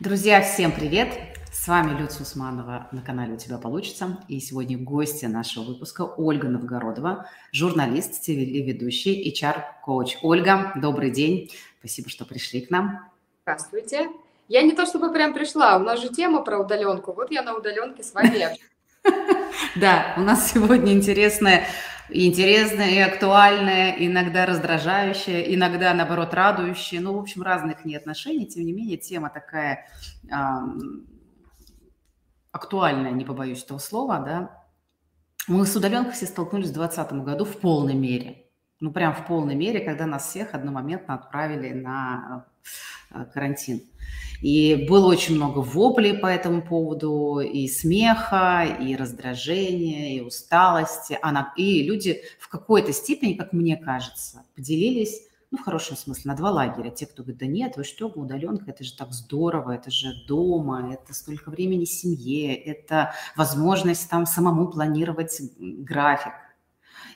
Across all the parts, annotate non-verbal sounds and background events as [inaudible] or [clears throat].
Друзья, всем привет! С вами Люция Усманова на канале «У тебя получится». И сегодня гости нашего выпуска Ольга Новгородова, журналист, телеведущий, HR-коуч. Ольга, добрый день. Спасибо, что пришли к нам. Здравствуйте. Я не то чтобы прям пришла, у нас же тема про удаленку. Вот я на удаленке с вами. [laughs] Да, у нас сегодня интересная интересное, и актуальное, иногда раздражающее, иногда, наоборот, радующее. Ну, в общем, разных не отношений. Тем не менее, тема такая э, актуальная, не побоюсь этого слова, да. Мы с удаленкой все столкнулись в 2020 году в полной мере. Ну, прям в полной мере, когда нас всех одномоментно отправили на карантин. И было очень много воплей по этому поводу, и смеха, и раздражения, и усталости. Она, и люди в какой-то степени, как мне кажется, поделились, ну, в хорошем смысле, на два лагеря. Те, кто говорит, да нет, вы что, удаленка, это же так здорово, это же дома, это столько времени семье, это возможность там самому планировать график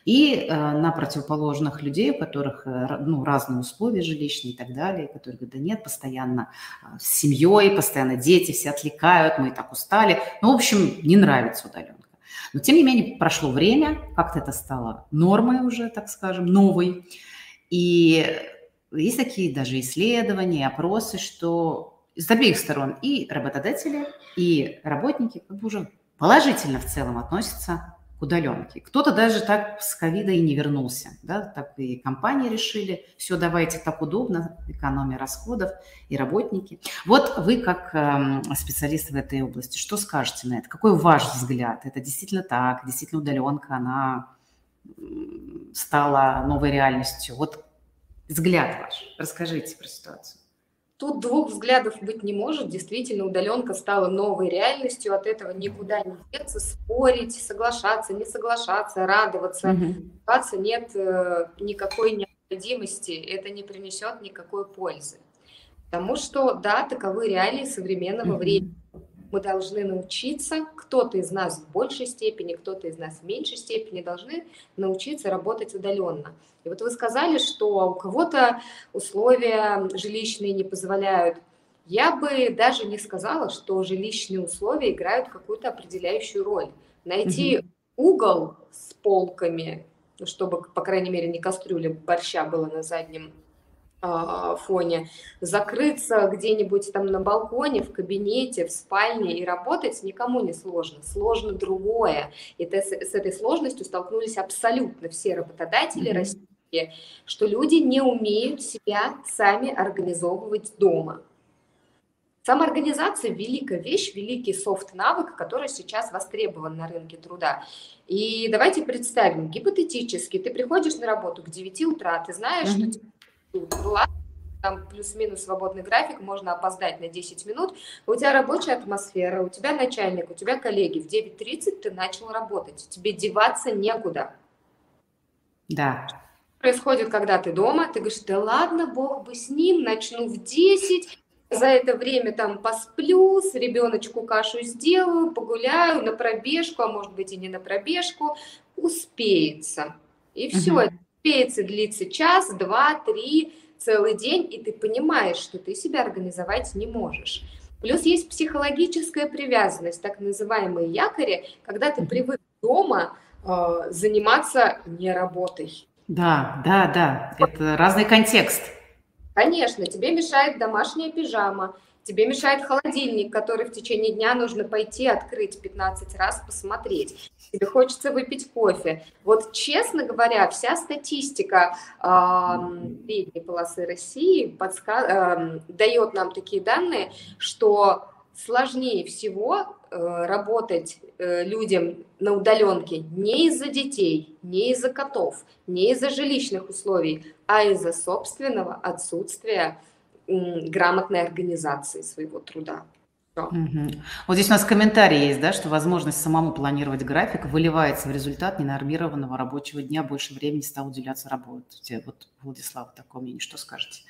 и э, на противоположных людей, у которых э, ну, разные условия жилищные и так далее, которые говорят, да нет, постоянно э, с семьей, постоянно дети все отвлекают, мы и так устали. Ну, в общем, не нравится удаленка. Но, тем не менее, прошло время, как-то это стало нормой уже, так скажем, новой. И есть такие даже исследования, опросы, что с обеих сторон и работодатели, и работники как бы уже положительно в целом относятся удаленки. Кто-то даже так с ковида и не вернулся. Да? Так и компании решили, все, давайте так удобно, экономия расходов и работники. Вот вы как э, специалист в этой области, что скажете на это? Какой ваш взгляд? Это действительно так? Действительно удаленка, она стала новой реальностью? Вот взгляд ваш. Расскажите про ситуацию. Тут двух взглядов быть не может. Действительно, удаленка стала новой реальностью. От этого никуда не деться, спорить, соглашаться, не соглашаться, радоваться. Mm-hmm. нет э, никакой необходимости. Это не принесет никакой пользы. Потому что, да, таковы реалии современного mm-hmm. времени мы должны научиться, кто-то из нас в большей степени, кто-то из нас в меньшей степени должны научиться работать удаленно. И вот вы сказали, что у кого-то условия жилищные не позволяют. Я бы даже не сказала, что жилищные условия играют какую-то определяющую роль. Найти угу. угол с полками, чтобы, по крайней мере, не кастрюля борща была на заднем фоне, закрыться где-нибудь там на балконе, в кабинете, в спальне и работать никому не сложно. Сложно другое. И с, с этой сложностью столкнулись абсолютно все работодатели mm-hmm. российские, что люди не умеют себя сами организовывать дома. Самоорганизация – великая вещь, великий софт-навык, который сейчас востребован на рынке труда. И давайте представим, гипотетически, ты приходишь на работу к 9 утра, ты знаешь, mm-hmm. что была, там плюс-минус свободный график, можно опоздать на 10 минут, у тебя рабочая атмосфера, у тебя начальник, у тебя коллеги, в 9.30 ты начал работать, тебе деваться некуда. Да. Происходит, когда ты дома, ты говоришь, да ладно, бог бы с ним, начну в 10, за это время там посплю, с ребеночку кашу сделаю, погуляю на пробежку, а может быть и не на пробежку, успеется. И все, угу успеется длиться час, два, три, целый день, и ты понимаешь, что ты себя организовать не можешь. Плюс есть психологическая привязанность, так называемые якори, когда ты привык дома э, заниматься не работой. Да, да, да, это разный контекст. Конечно, тебе мешает домашняя пижама, Тебе мешает холодильник, который в течение дня нужно пойти открыть 15 раз, посмотреть. Тебе хочется выпить кофе. Вот, честно говоря, вся статистика э, средней полосы России подска- э, дает нам такие данные, что сложнее всего э, работать э, людям на удаленке не из-за детей, не из-за котов, не из-за жилищных условий, а из-за собственного отсутствия грамотной организации своего труда. Угу. Вот здесь у нас комментарий есть, да, что возможность самому планировать график выливается в результат ненормированного рабочего дня, больше времени стал уделяться работе. Вот, Владислав, такое мнение, что скажете?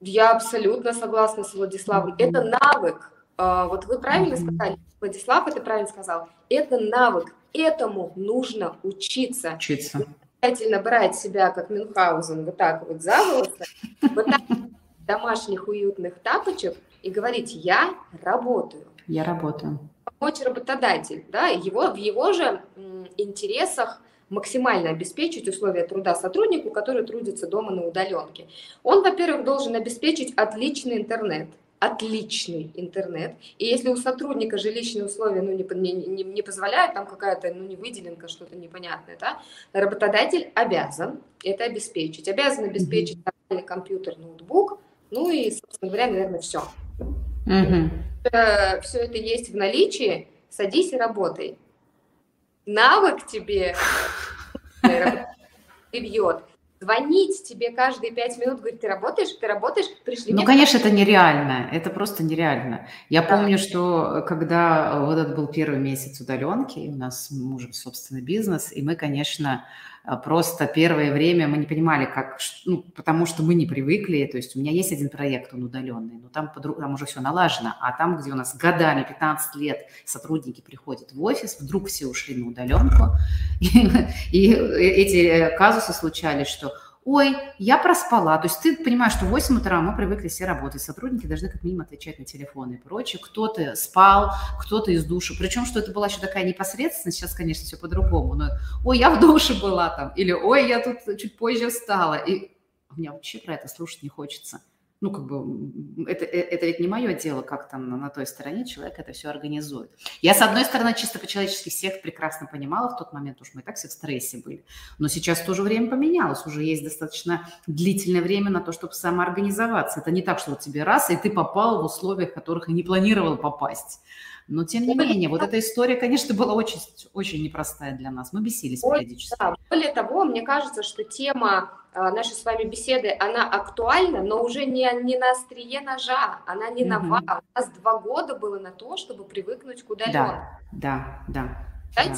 Я абсолютно согласна с Владиславом. Это навык. А, вот вы правильно сказали, Владислав это правильно сказал. Это навык. Этому нужно учиться. Учиться. Обязательно брать себя, как Мюнхгаузен, вот так вот за волосы, вот так домашних уютных тапочек и говорить «я работаю». Я работаю. Помочь работодатель, да, его, в его же интересах максимально обеспечить условия труда сотруднику, который трудится дома на удаленке. Он, во-первых, должен обеспечить отличный интернет – отличный интернет. И если у сотрудника жилищные условия ну, не, не, не позволяют, там какая-то ну, не выделенка, что-то непонятное, да, работодатель обязан это обеспечить. Обязан обеспечить компьютер, ноутбук, ну и, собственно говоря, наверное, все. Mm-hmm. Все, все это есть в наличии, садись и работай. Навык тебе [laughs] привьет звонить тебе каждые пять минут, говорить, ты работаешь, ты работаешь, пришли. Ну, конечно, это нереально, это просто нереально. Я да. помню, что э, когда э, вот этот был первый месяц удаленки, у нас с мужем собственный бизнес, и мы, конечно, просто первое время мы не понимали, как, ну, потому что мы не привыкли, то есть у меня есть один проект, он удаленный, но там, там уже все налажено, а там, где у нас годами, 15 лет сотрудники приходят в офис, вдруг все ушли на удаленку, [laughs] и, и эти э, казусы случались, что ой, я проспала. То есть ты понимаешь, что в 8 утра мы привыкли все работать, сотрудники должны как минимум отвечать на телефоны и прочее. Кто-то спал, кто-то из души. Причем, что это была еще такая непосредственность, сейчас, конечно, все по-другому. Но, ой, я в душе была там, или ой, я тут чуть позже встала. И мне вообще про это слушать не хочется ну, как бы, это, э, это ведь не мое дело, как там на, на той стороне человек это все организует. Я, с одной стороны, чисто по-человечески всех прекрасно понимала в тот момент, уж мы и так все в стрессе были, но сейчас тоже время поменялось, уже есть достаточно длительное время на то, чтобы самоорганизоваться. Это не так, что вот тебе раз, и ты попал в условиях, в которых и не планировал попасть. Но тем не менее, вот эта история, конечно, была очень, очень непростая для нас. Мы бесились периодически. Да. Более того, мне кажется, что тема а, нашей с вами беседы, она актуальна, но уже не, не на острие ножа, она не mm-hmm. нова. У нас два года было на то, чтобы привыкнуть к удаленке. Да, да, да.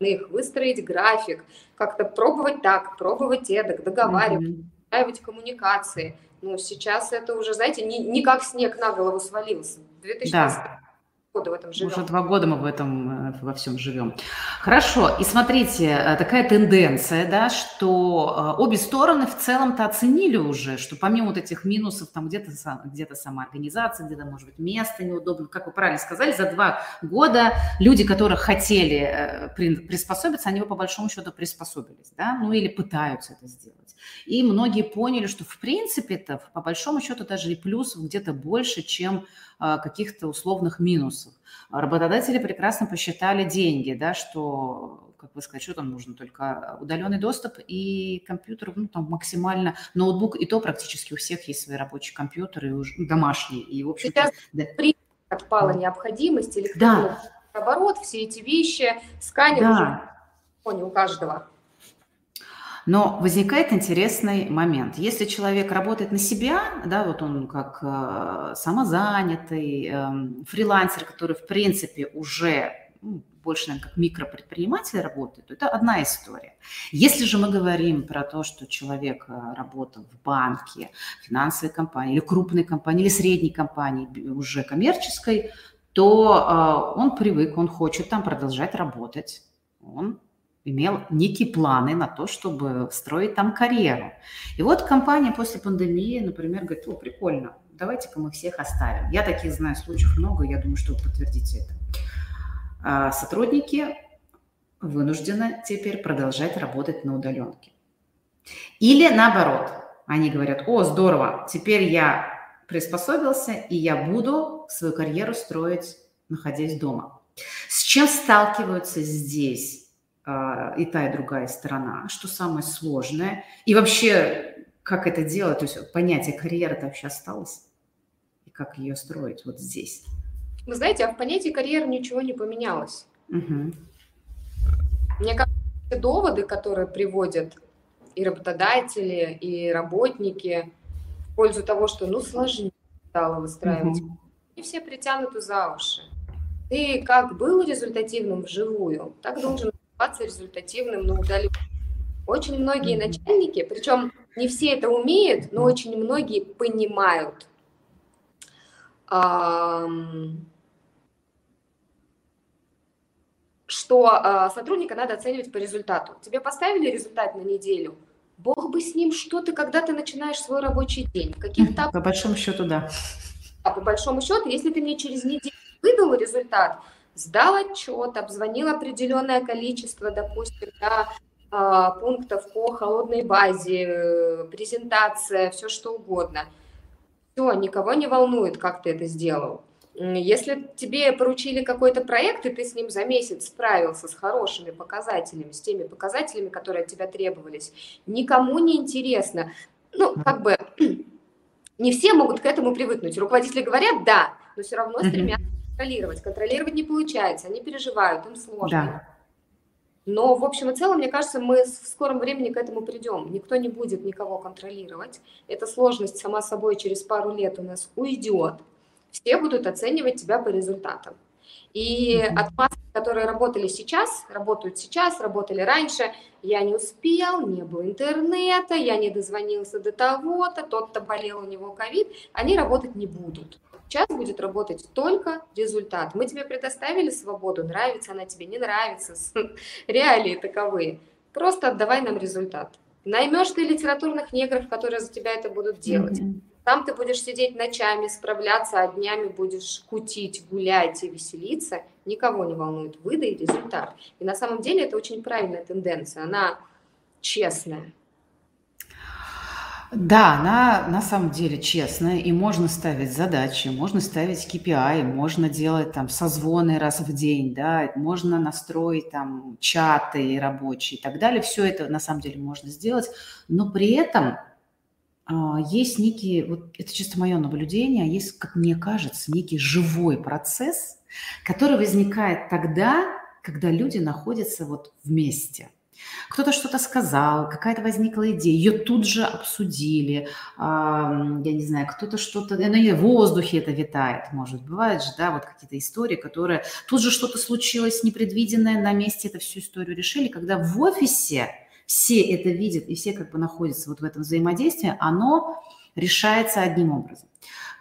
да. Выстроить график, как-то пробовать так, пробовать эдак, договаривать, mm-hmm. коммуникации. Ну, сейчас это уже, знаете, не, не как снег на голову свалился. 2020 да года в этом живем. Уже два года мы в этом э, во всем живем. Хорошо. И смотрите, э, такая тенденция, да, что э, обе стороны в целом-то оценили уже, что помимо вот этих минусов, там где-то где самоорганизация, где-то, может быть, место неудобно, как вы правильно сказали, за два года люди, которые хотели приспособиться, они по большому счету приспособились, да, ну или пытаются это сделать. И многие поняли, что в принципе-то, по большому счету, даже и плюсов где-то больше, чем каких-то условных минусов. Работодатели прекрасно посчитали деньги, да, что, как вы сказали, что там нужно, только удаленный доступ и компьютер, ну, там максимально, ноутбук, и то практически у всех есть свои рабочие компьютеры, и домашние. И, в общем Сейчас да. отпала необходимость, электронный да. оборот, все эти вещи, сканер да. уже у каждого. Но возникает интересный момент. Если человек работает на себя, да, вот он как э, самозанятый, э, фрилансер, который, в принципе, уже ну, больше, наверное, как микропредприниматель работает, то это одна история. Если же мы говорим про то, что человек э, работал в банке, финансовой компании, или крупной компании, или средней компании, уже коммерческой, то э, он привык, он хочет там продолжать работать. Он имел некие планы на то, чтобы строить там карьеру. И вот компания после пандемии, например, говорит, о, прикольно, давайте-ка мы всех оставим. Я таких знаю случаев много, я думаю, что вы подтвердите это. А сотрудники вынуждены теперь продолжать работать на удаленке. Или наоборот, они говорят, о, здорово, теперь я приспособился, и я буду свою карьеру строить, находясь дома. С чем сталкиваются здесь и та, и другая сторона, что самое сложное. И вообще, как это делать, то есть понятие карьеры-то вообще осталось, и как ее строить вот здесь. Вы знаете, а в понятии карьеры ничего не поменялось. Угу. Мне кажется, доводы, которые приводят и работодатели, и работники в пользу того, что ну сложнее стало выстраивать, угу. и все притянуты за уши. Ты как был результативным вживую, так должен оставаться результативным на удаленке. Очень многие начальники, причем не все это умеют, но очень многие понимают, что а, сотрудника надо оценивать по результату. Тебе поставили результат на неделю, бог бы с ним, что ты, когда ты начинаешь свой рабочий день. Каких-то... По большому счету, да. А по большому счету, если ты мне через неделю выдал результат, сдал отчет, обзвонил определенное количество, допустим, да, а, пунктов по холодной базе, э, презентация, все что угодно. Все, никого не волнует, как ты это сделал. Если тебе поручили какой-то проект, и ты с ним за месяц справился с хорошими показателями, с теми показателями, которые от тебя требовались, никому не интересно. Ну, как бы, [clears throat] не все могут к этому привыкнуть. Руководители говорят «да», но все равно стремятся контролировать. Контролировать не получается, они переживают, им сложно. Да. Но в общем и целом, мне кажется, мы в скором времени к этому придем. Никто не будет никого контролировать. Эта сложность сама собой через пару лет у нас уйдет. Все будут оценивать тебя по результатам. И от масс, которые работали сейчас, работают сейчас, работали раньше, я не успел, не было интернета, я не дозвонился до того-то, тот-то болел, у него ковид, они работать не будут. Сейчас будет работать только результат. Мы тебе предоставили свободу, нравится она тебе, не нравится, [laughs] реалии таковые. Просто отдавай нам результат. Наймешь ты литературных негров, которые за тебя это будут делать. Mm-hmm. Там ты будешь сидеть ночами, справляться, а днями будешь кутить, гулять и веселиться. Никого не волнует. Выдай результат. И на самом деле это очень правильная тенденция. Она честная. Да, она на самом деле честная, и можно ставить задачи, можно ставить KPI, можно делать там созвоны раз в день, да, можно настроить там чаты рабочие и так далее. Все это на самом деле можно сделать, но при этом а, есть некий, вот это чисто мое наблюдение, есть, как мне кажется, некий живой процесс, который возникает тогда, когда люди находятся вот вместе – кто-то что-то сказал, какая-то возникла идея, ее тут же обсудили, я не знаю, кто-то что-то, ну, в воздухе это витает, может, бывает же, да, вот какие-то истории, которые, тут же что-то случилось непредвиденное, на месте это всю историю решили, когда в офисе все это видят и все как бы находятся вот в этом взаимодействии, оно решается одним образом.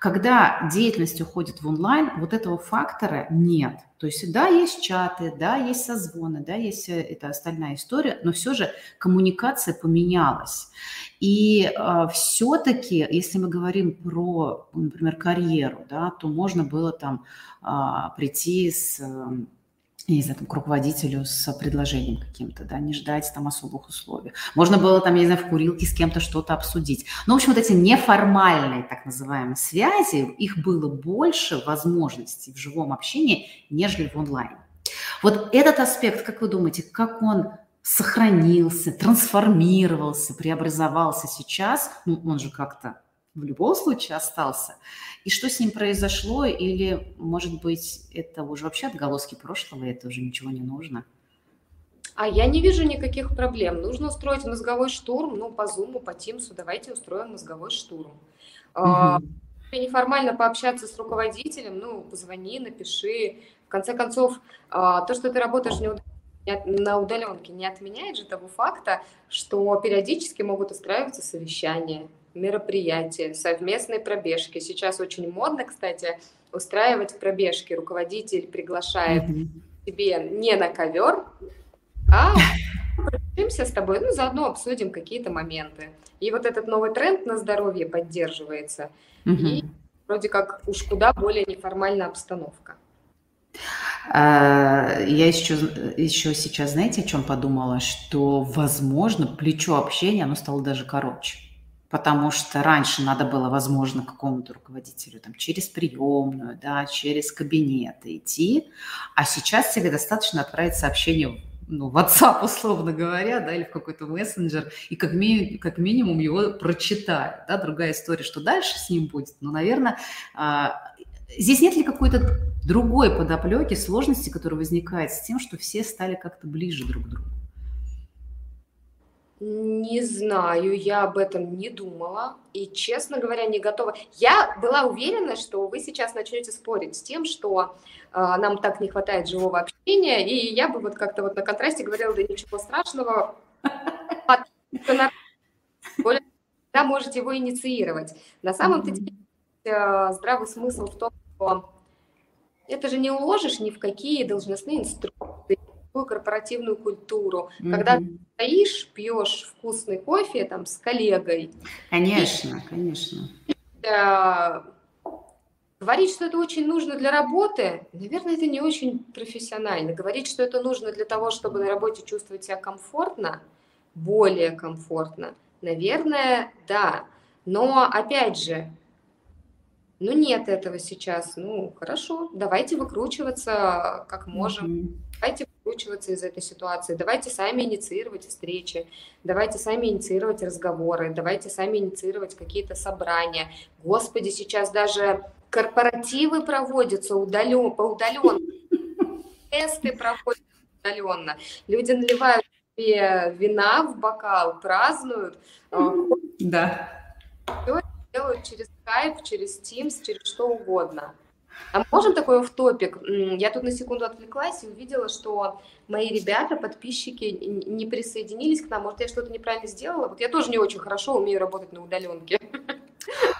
Когда деятельность уходит в онлайн, вот этого фактора нет. То есть да, есть чаты, да, есть созвоны, да, есть э, эта остальная история, но все же коммуникация поменялась. И э, все-таки, если мы говорим про, например, карьеру, да, то можно было там э, прийти с э, я не знаю, там, к руководителю с предложением каким-то, да, не ждать там особых условий. Можно было там, я не знаю, в курилке с кем-то что-то обсудить. Ну, в общем, вот эти неформальные так называемые связи, их было больше возможностей в живом общении, нежели в онлайне. Вот этот аспект, как вы думаете, как он сохранился, трансформировался, преобразовался сейчас, ну, он же как-то в любом случае остался. И что с ним произошло? Или, может быть, это уже вообще отголоски прошлого, и это уже ничего не нужно? А я не вижу никаких проблем. Нужно устроить мозговой штурм, ну, по Zoom, по Teams, давайте устроим мозговой штурм. Угу. неформально пообщаться с руководителем, ну, позвони, напиши. В конце концов, а, то, что ты работаешь на удаленке, не отменяет же того факта, что периодически могут устраиваться совещания, мероприятия, совместные пробежки. Сейчас очень модно, кстати, устраивать пробежки. Руководитель приглашает mm-hmm. тебе не на ковер, а пробежимся с тобой, ну, заодно обсудим какие-то моменты. И вот этот новый тренд на здоровье поддерживается. Mm-hmm. И вроде как уж куда более неформальная обстановка. А, я еще, еще сейчас, знаете, о чем подумала? Что, возможно, плечо общения, оно стало даже короче потому что раньше надо было, возможно, какому-то руководителю там, через приемную, да, через кабинет идти, а сейчас тебе достаточно отправить сообщение ну, в WhatsApp, [laughs] условно говоря, да, или в какой-то мессенджер, и как, ми- как минимум его прочитать. Да. Другая история, что дальше с ним будет, но, наверное, а, здесь нет ли какой-то другой подоплеки, сложности, которая возникает с тем, что все стали как-то ближе друг к другу? Не знаю, я об этом не думала и, честно говоря, не готова. Я была уверена, что вы сейчас начнете спорить с тем, что э, нам так не хватает живого общения, и я бы вот как-то вот на контрасте говорила, да ничего страшного, да, можете его инициировать. На самом деле э, здравый смысл в том, что это же не уложишь ни в какие должностные инструкции, такую корпоративную культуру, mm-hmm. когда ты стоишь, пьешь вкусный кофе там с коллегой. Конечно, и, конечно. Э, Говорить, что это очень нужно для работы, наверное, это не очень профессионально. Говорить, что это нужно для того, чтобы на работе чувствовать себя комфортно, более комфортно, наверное, да. Но, опять же, ну нет этого сейчас. Ну, хорошо, давайте выкручиваться как можем. Mm-hmm. Давайте выкручиваться из этой ситуации. Давайте сами инициировать встречи. Давайте сами инициировать разговоры. Давайте сами инициировать какие-то собрания. Господи, сейчас даже корпоративы проводятся удален, по удаленке. Тесты проходят удаленно. Люди наливают себе вина в бокал, празднуют. Да. Все делают через Skype, через Teams, через что угодно. А можем такой в топик? Я тут на секунду отвлеклась и увидела, что мои ребята, подписчики не присоединились к нам. Может, я что-то неправильно сделала? Вот я тоже не очень хорошо умею работать на удаленке.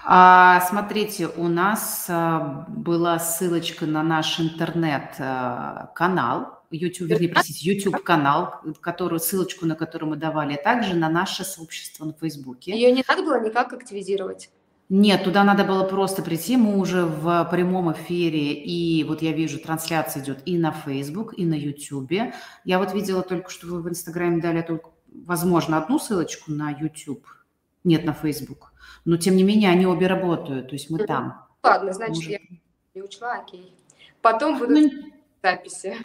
А, смотрите, у нас а, была ссылочка на наш интернет-канал, а, YouTube, вернее, простите, YouTube-канал, которую, ссылочку на которую мы давали, а также на наше сообщество на Фейсбуке. Ее не надо было никак активизировать? Нет, туда надо было просто прийти. Мы уже в прямом эфире, и вот я вижу, трансляция идет и на Facebook, и на YouTube. Я вот видела только, что вы в Инстаграме дали только, возможно, одну ссылочку на YouTube, нет, на Facebook. Но, тем не менее, они обе работают, то есть мы там. Ладно, значит, Может... я не учла, окей. Потом буду... Ну, записи.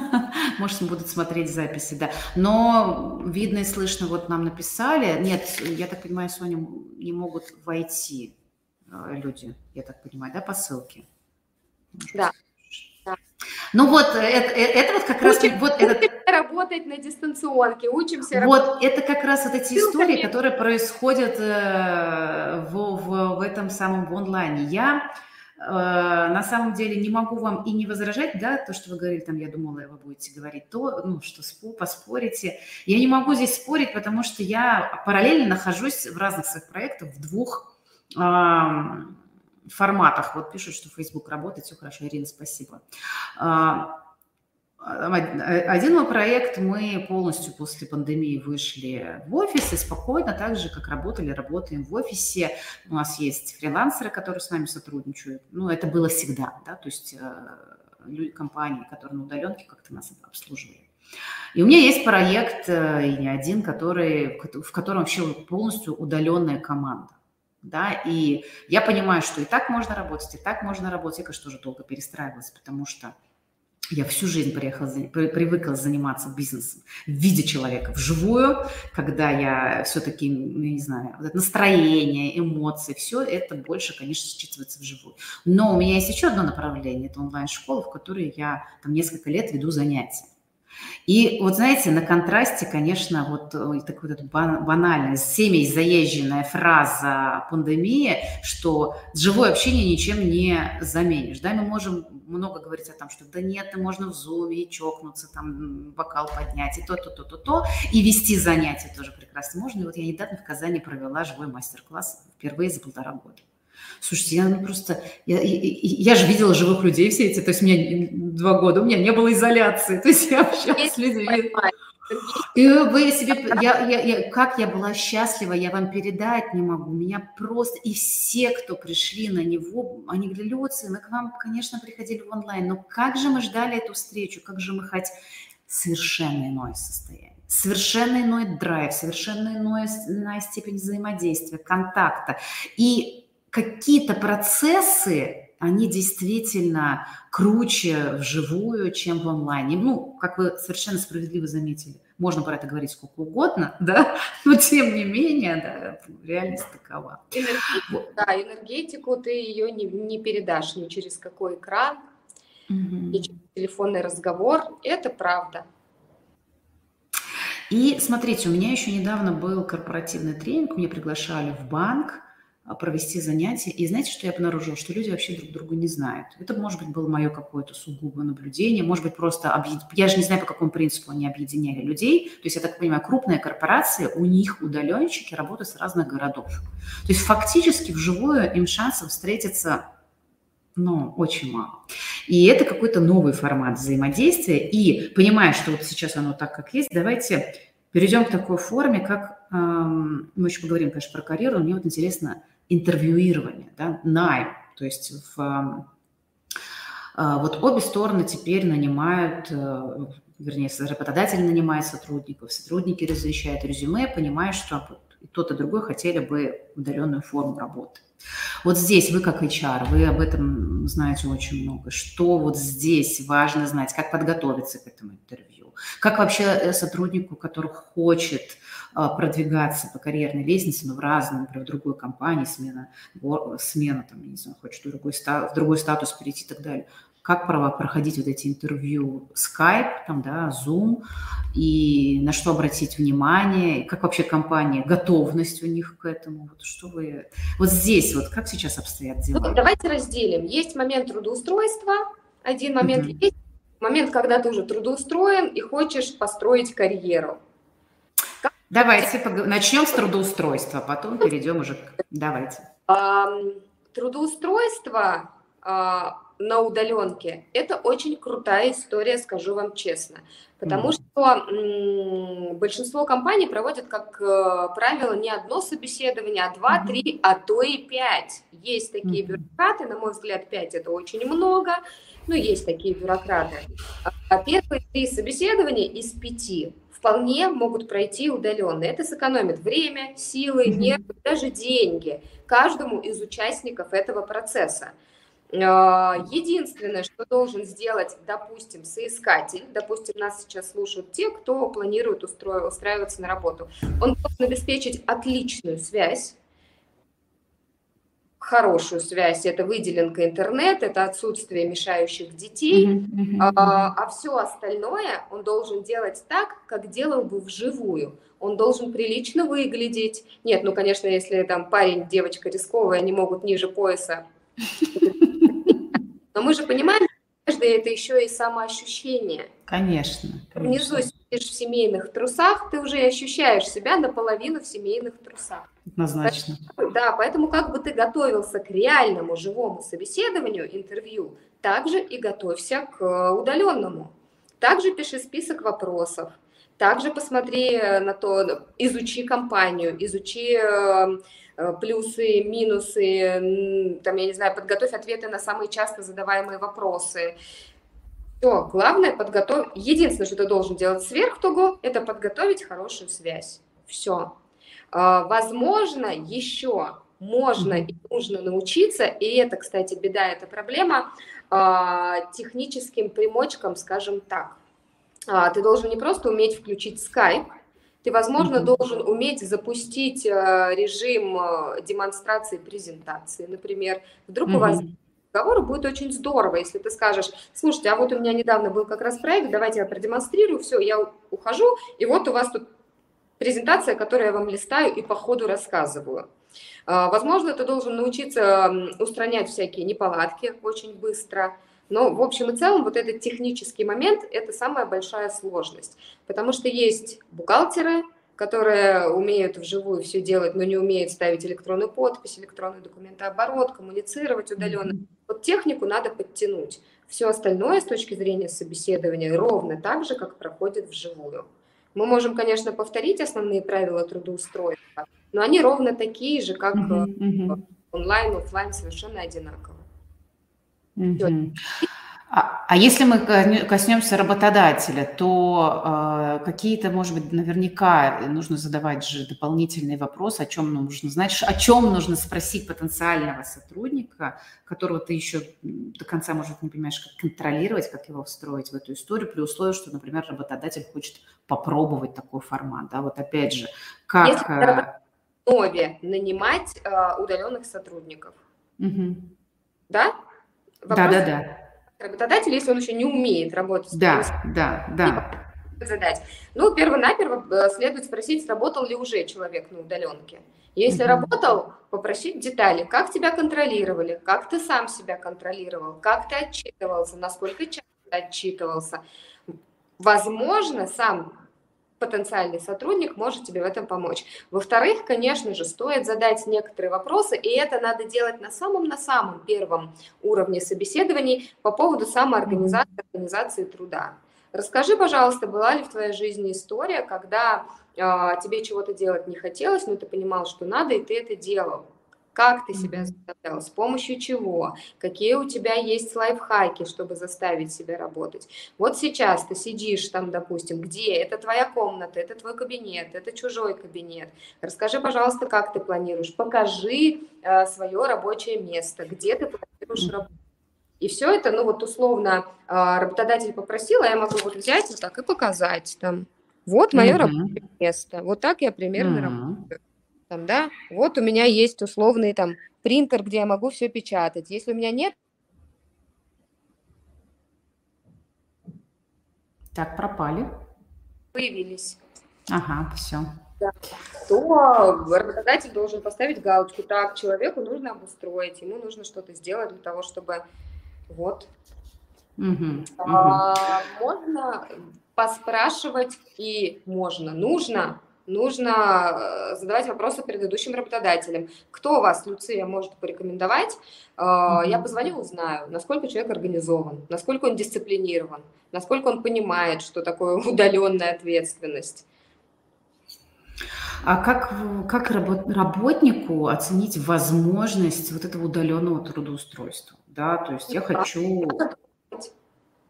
[laughs] Может, будут смотреть записи, да. Но видно и слышно, вот нам написали. Нет, я так понимаю, Соня, не могут войти э, люди, я так понимаю, да, по ссылке? Да. Ну вот, это, э, это вот как раз... Учим, вот это, работать на дистанционке, учимся Вот, работать. это как раз вот эти истории, которые происходят э, в, в, в этом самом в онлайне. Я Э, на самом деле не могу вам и не возражать, да, то, что вы говорили, там, я думала, вы будете говорить то, ну, что поспорите. Я не могу здесь спорить, потому что я параллельно нахожусь в разных своих проектах, в двух э, форматах. Вот пишут, что Facebook работает, все хорошо, Ирина, спасибо. Один мой проект, мы полностью после пандемии вышли в офис и спокойно, так же, как работали, работаем в офисе. У нас есть фрилансеры, которые с нами сотрудничают. Ну, это было всегда, да, то есть э, люди, компании, которые на удаленке как-то нас обслуживали. И у меня есть проект, э, и не один, который, в котором вообще полностью удаленная команда. Да, и я понимаю, что и так можно работать, и так можно работать. Я, конечно, тоже долго перестраивалась, потому что я всю жизнь приехала, привыкла заниматься бизнесом в виде человека, вживую, когда я все-таки, не знаю, настроение, эмоции, все это больше, конечно, считывается вживую. Но у меня есть еще одно направление, это онлайн-школа, в которой я там несколько лет веду занятия. И вот знаете, на контрасте, конечно, вот такая вот банальная, всеми заезженная фраза пандемии, что живое общение ничем не заменишь. Да, мы можем много говорить о том, что да нет, ты можно в зуме чокнуться, там бокал поднять, и то, то, то, то, то, и вести занятия тоже прекрасно можно. И вот я недавно в Казани провела живой мастер-класс впервые за полтора года. Слушайте, я ну, просто... Я, я, я же видела живых людей все эти, то есть у меня два года, у меня не было изоляции, [laughs] то есть я общалась с людьми. И вы себе, я, я, я, как я была счастлива, я вам передать не могу. Меня просто, и все, кто пришли на него, они говорили, Люция, мы к вам, конечно, приходили в онлайн, но как же мы ждали эту встречу, как же мы хоть совершенно иное состояние совершенно иной драйв, совершенно иная степень взаимодействия, контакта. И какие-то процессы, они действительно круче вживую, чем в онлайне. Ну, как вы совершенно справедливо заметили, можно про это говорить сколько угодно, [laughs] да, но тем не менее, да, реальность такова. Энергетику, да, энергетику ты ее не, не передашь ни через какой экран, угу. ни через телефонный разговор, это правда. И смотрите, у меня еще недавно был корпоративный тренинг, меня приглашали в банк, провести занятия. И знаете, что я обнаружила? Что люди вообще друг друга не знают. Это, может быть, было мое какое-то сугубое наблюдение, может быть, просто... Объед... Я же не знаю, по какому принципу они объединяли людей. То есть, я так понимаю, крупная корпорация, у них удаленщики работают с разных городов. То есть, фактически, вживую им шансов встретиться ну, очень мало. И это какой-то новый формат взаимодействия. И понимая, что вот сейчас оно так, как есть, давайте перейдем к такой форме, как эм, мы еще поговорим, конечно, про карьеру. Мне вот интересно, интервьюирование, да, найм. То есть в, вот обе стороны теперь нанимают вернее, работодатель нанимает сотрудников, сотрудники размещают резюме, понимая, что и тот, и другой хотели бы удаленную форму работы. Вот здесь вы как HR, вы об этом знаете очень много. Что вот здесь важно знать, как подготовиться к этому интервью, как вообще э, сотруднику, который хочет а, продвигаться по карьерной лестнице, но в разном, например, в другой компании, смена, смена там, не знаю, хочет в другой, в другой статус перейти и так далее как проходить вот эти интервью Skype, там, да, Zoom, и на что обратить внимание, и как вообще компания, готовность у них к этому, вот что вы... Вот здесь вот как сейчас обстоят дела? Ну, давайте разделим. Есть момент трудоустройства, один момент mm-hmm. есть, момент, когда ты уже трудоустроен и хочешь построить карьеру. Как... Давайте пог... начнем с трудоустройства, потом перейдем уже к... Давайте. Трудоустройство а, на удаленке. Это очень крутая история, скажу вам честно. Потому mm. что м, большинство компаний проводят, как э, правило, не одно собеседование, а два, mm. три, а то и пять. Есть такие mm. бюрократы, на мой взгляд, пять это очень много, но есть такие бюрократы. А первые три собеседования из пяти вполне могут пройти удаленно. Это сэкономит время, силы, нервы, даже деньги каждому из участников этого процесса. А, единственное, что должен сделать, допустим, соискатель, допустим, нас сейчас слушают те, кто планирует устро... устраиваться на работу, он должен обеспечить отличную связь, хорошую связь, это выделенка интернет, это отсутствие мешающих детей, mm-hmm. а, а все остальное он должен делать так, как делал бы вживую. Он должен прилично выглядеть. Нет, ну, конечно, если там парень, девочка рисковая, они могут ниже пояса [laughs] но мы же понимаем, что это еще и самоощущение. Конечно. конечно. Внизу сидишь в семейных трусах, ты уже ощущаешь себя наполовину в семейных трусах. Однозначно. Да, поэтому как бы ты готовился к реальному живому собеседованию, интервью, также и готовься к удаленному. Также пиши список вопросов, также посмотри на то, изучи компанию, изучи э, Э, плюсы, минусы, там, я не знаю, подготовь ответы на самые часто задаваемые вопросы. Все, главное подготовить. Единственное, что ты должен делать сверх того, это подготовить хорошую связь. Все. А, возможно, еще можно и нужно научиться, и это, кстати, беда, это проблема, а, техническим примочкам, скажем так. А, ты должен не просто уметь включить Skype, ты, возможно, mm-hmm. должен уметь запустить э, режим э, демонстрации презентации, например. Вдруг mm-hmm. у вас разговор будет очень здорово, если ты скажешь, слушайте, а вот у меня недавно был как раз проект, давайте я продемонстрирую, все, я ухожу, и вот у вас тут презентация, которую я вам листаю и по ходу рассказываю. А, возможно, ты должен научиться устранять всякие неполадки очень быстро, но в общем и целом вот этот технический момент – это самая большая сложность, потому что есть бухгалтеры, которые умеют вживую все делать, но не умеют ставить электронную подпись, электронный документооборот, коммуницировать удаленно. Вот технику надо подтянуть. Все остальное с точки зрения собеседования ровно так же, как проходит вживую. Мы можем, конечно, повторить основные правила трудоустройства, но они ровно такие же, как mm-hmm. онлайн, офлайн, совершенно А, а если мы коснемся работодателя, то э, какие-то, может быть, наверняка нужно задавать же дополнительный вопрос, о чем нужно знать, о чем нужно спросить потенциального сотрудника, которого ты еще до конца, может, не понимаешь, как контролировать, как его встроить в эту историю, при условии, что, например, работодатель хочет попробовать такой формат. Да? Вот опять же, как... Если основе нанимать э, удаленных сотрудников. Угу. Да? Да, да, да. Работодатель, если он еще не умеет работать с Да, да, да. Задать. Ну, перво-наперво э, следует спросить, работал ли уже человек на удаленке. Если угу. работал, попросить детали, как тебя контролировали, как ты сам себя контролировал, как ты отчитывался, насколько часто отчитывался. Возможно, сам потенциальный сотрудник может тебе в этом помочь. Во-вторых, конечно же, стоит задать некоторые вопросы, и это надо делать на самом на самом первом уровне собеседований по поводу самоорганизации, организации труда. Расскажи, пожалуйста, была ли в твоей жизни история, когда э, тебе чего-то делать не хотелось, но ты понимал, что надо, и ты это делал? Как ты себя заставлял? С помощью чего? Какие у тебя есть лайфхаки, чтобы заставить себя работать? Вот сейчас ты сидишь там, допустим, где? Это твоя комната, это твой кабинет, это чужой кабинет. Расскажи, пожалуйста, как ты планируешь. Покажи э, свое рабочее место, где ты планируешь работать. И все это, ну вот условно, э, работодатель попросил, а я могу вот взять вот так и показать там. Вот мое mm-hmm. рабочее место. Вот так я примерно mm-hmm. работаю там, да, вот у меня есть условный там принтер, где я могу все печатать. Если у меня нет... Так, пропали. Появились. Ага, все. Да. То работодатель должен поставить галочку. Так, человеку нужно обустроить, ему нужно что-то сделать для того, чтобы вот. Угу, а, угу. Можно поспрашивать и можно, нужно нужно э, задавать вопросы предыдущим работодателям. Кто вас, Люция, может порекомендовать? Mm-hmm. Я позвоню, узнаю, насколько человек организован, насколько он дисциплинирован, насколько он понимает, что такое [laughs] удаленная ответственность. А как, как работнику оценить возможность вот этого удаленного трудоустройства? Да, то есть я хочу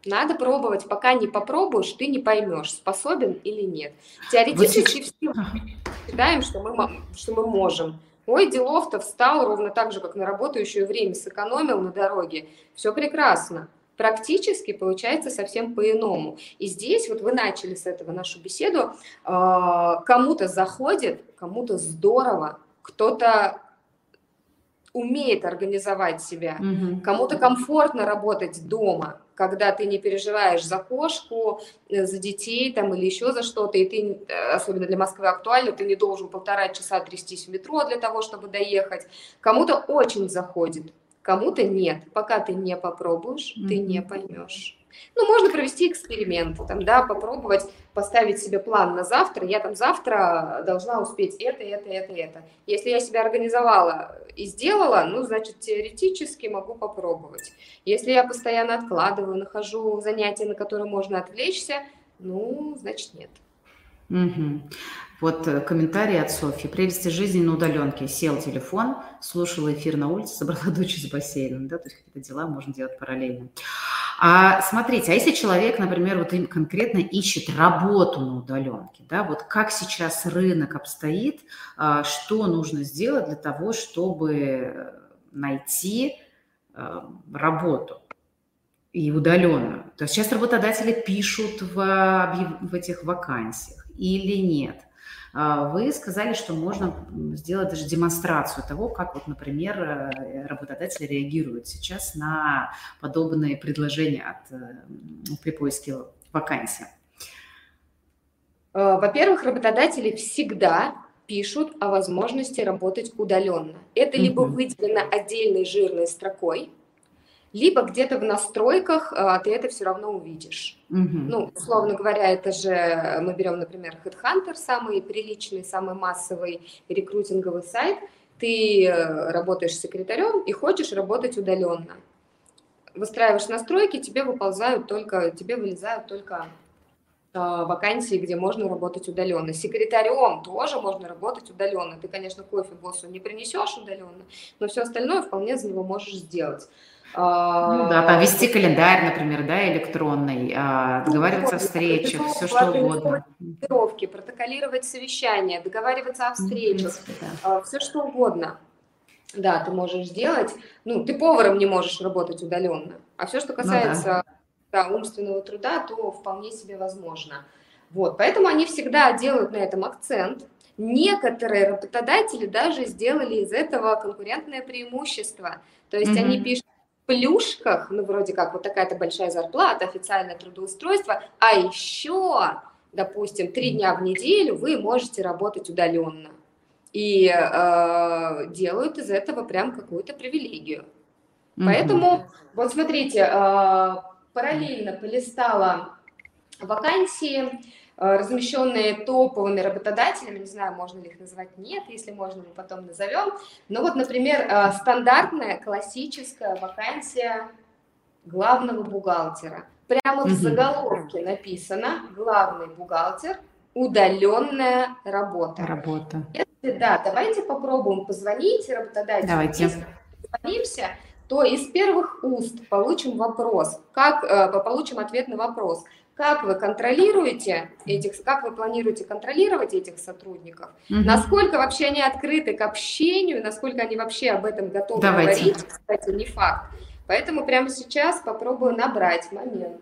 надо пробовать, пока не попробуешь, ты не поймешь, способен или нет. Теоретически вот все считаем, что мы, что мы можем. Ой, делов-то встал ровно так же, как на работающее время, сэкономил на дороге. Все прекрасно. Практически получается совсем по-иному. И здесь вот вы начали с этого нашу беседу. А, кому-то заходит, кому-то здорово, кто-то умеет организовать себя, угу. кому-то комфортно работать дома, когда ты не переживаешь за кошку, э, за детей там или еще за что-то, и ты, э, особенно для Москвы актуально, ты не должен полтора часа трястись в метро для того, чтобы доехать. Кому-то очень заходит, кому-то нет. Пока ты не попробуешь, mm-hmm. ты не поймешь. Ну, можно провести эксперимент, там, да, попробовать поставить себе план на завтра. Я там завтра должна успеть это, это, это, это. Если я себя организовала и сделала, ну, значит, теоретически могу попробовать. Если я постоянно откладываю, нахожу занятия, на которые можно отвлечься, ну, значит, нет. Угу. Вот э, комментарий от Софьи. Прелести жизни на удаленке. Сел телефон, слушала эфир на улице, забрала [laughs] дочь из бассейна. Да, то есть какие-то дела можно делать параллельно. А смотрите, а если человек, например, вот конкретно ищет работу на удаленке, да, вот как сейчас рынок обстоит, а, что нужно сделать для того, чтобы найти а, работу и удаленную? То есть сейчас работодатели пишут в, в этих вакансиях или нет? А, вы сказали, что можно сделать даже демонстрацию того, как вот, например, э, работодатели реагируют сейчас на подобные предложения от, э, при поиске вакансий. Э, во-первых, работодатели всегда пишут о возможности работать удаленно. Это либо выделено отдельной жирной строкой, либо где-то в настройках а, ты это все равно увидишь. Угу. Ну, условно говоря, это же мы берем, например, Headhunter, самый приличный, самый массовый рекрутинговый сайт. Ты э, работаешь секретарем и хочешь работать удаленно. Выстраиваешь настройки, тебе выползают только, тебе вылезают только вакансии, где можно работать удаленно. Секретарем тоже можно работать удаленно. Ты, конечно, кофе боссу не принесешь удаленно, но все остальное вполне за него можешь сделать. Ну да, там вести календарь, например, да, электронный, а, договариваться о встречах, все что угодно. Протоколировать совещания, договариваться о встречах, да. все что угодно. Да, ты можешь сделать. Ну, ты поваром не можешь работать удаленно. А все, что касается ну, да. Да, умственного труда, то вполне себе возможно. Вот, поэтому они всегда делают на этом акцент. Некоторые работодатели даже сделали из этого конкурентное преимущество. То есть mm-hmm. они пишут плюшках, ну, вроде как вот такая-то большая зарплата, официальное трудоустройство, а еще, допустим, три дня в неделю вы можете работать удаленно. И э, делают из этого прям какую-то привилегию. Mm-hmm. Поэтому, вот смотрите, э, параллельно полистала вакансии, размещенные топовыми работодателями, не знаю, можно ли их называть, нет, если можно, мы потом назовем. Но вот, например, э, стандартная классическая вакансия главного бухгалтера. Прямо в заголовке написано «главный бухгалтер, удаленная работа». Работа. Если Да, давайте попробуем позвонить работодателю. Давайте. Если позвонимся, то из первых уст получим вопрос, как, э, получим ответ на вопрос, как вы контролируете этих, как вы планируете контролировать этих сотрудников, угу. насколько вообще они открыты к общению, насколько они вообще об этом готовы Давайте. говорить, кстати, не факт. Поэтому прямо сейчас попробую набрать момент.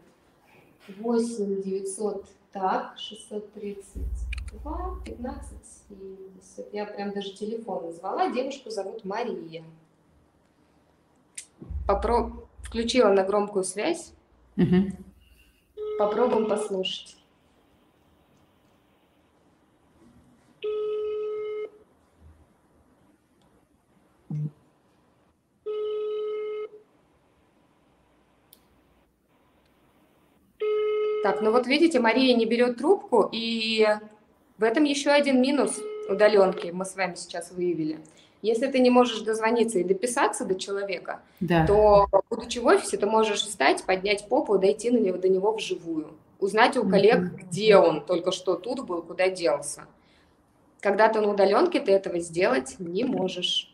8 900, так, 632, 15, 70. Я прям даже телефон назвала, девушку зовут Мария. Попро... Включила на громкую связь. Угу. Попробуем послушать. Так, ну вот видите, Мария не берет трубку, и в этом еще один минус удаленки мы с вами сейчас выявили. Если ты не можешь дозвониться и дописаться до человека, да. то, будучи в офисе, ты можешь встать, поднять попу, дойти на него, до него вживую. Узнать у коллег, mm-hmm. где он только что тут был, куда делся. Когда ты на удаленке, ты этого сделать не можешь.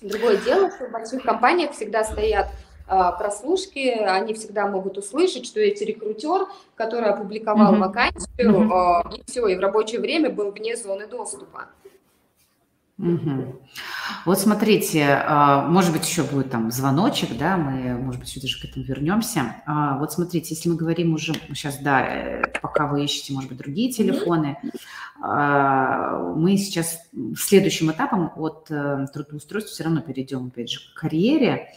Другое дело, что в больших компаниях всегда стоят а, прослушки, они всегда могут услышать, что эти рекрутер, который опубликовал mm-hmm. вакансию, mm-hmm. и все, и в рабочее время был вне зоны доступа. Угу. Вот смотрите, а, может быть, еще будет там звоночек, да, мы, может быть, сюда же к этому вернемся. А, вот смотрите, если мы говорим уже, сейчас, да, э, пока вы ищете, может быть, другие телефоны, а, мы сейчас следующим этапом от э, трудоустройства все равно перейдем, опять же, к карьере.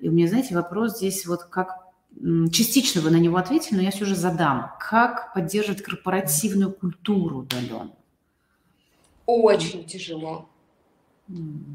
И у меня, знаете, вопрос здесь вот как частично вы на него ответили, но я все же задам. Как поддерживать корпоративную культуру удаленно? Очень тяжело.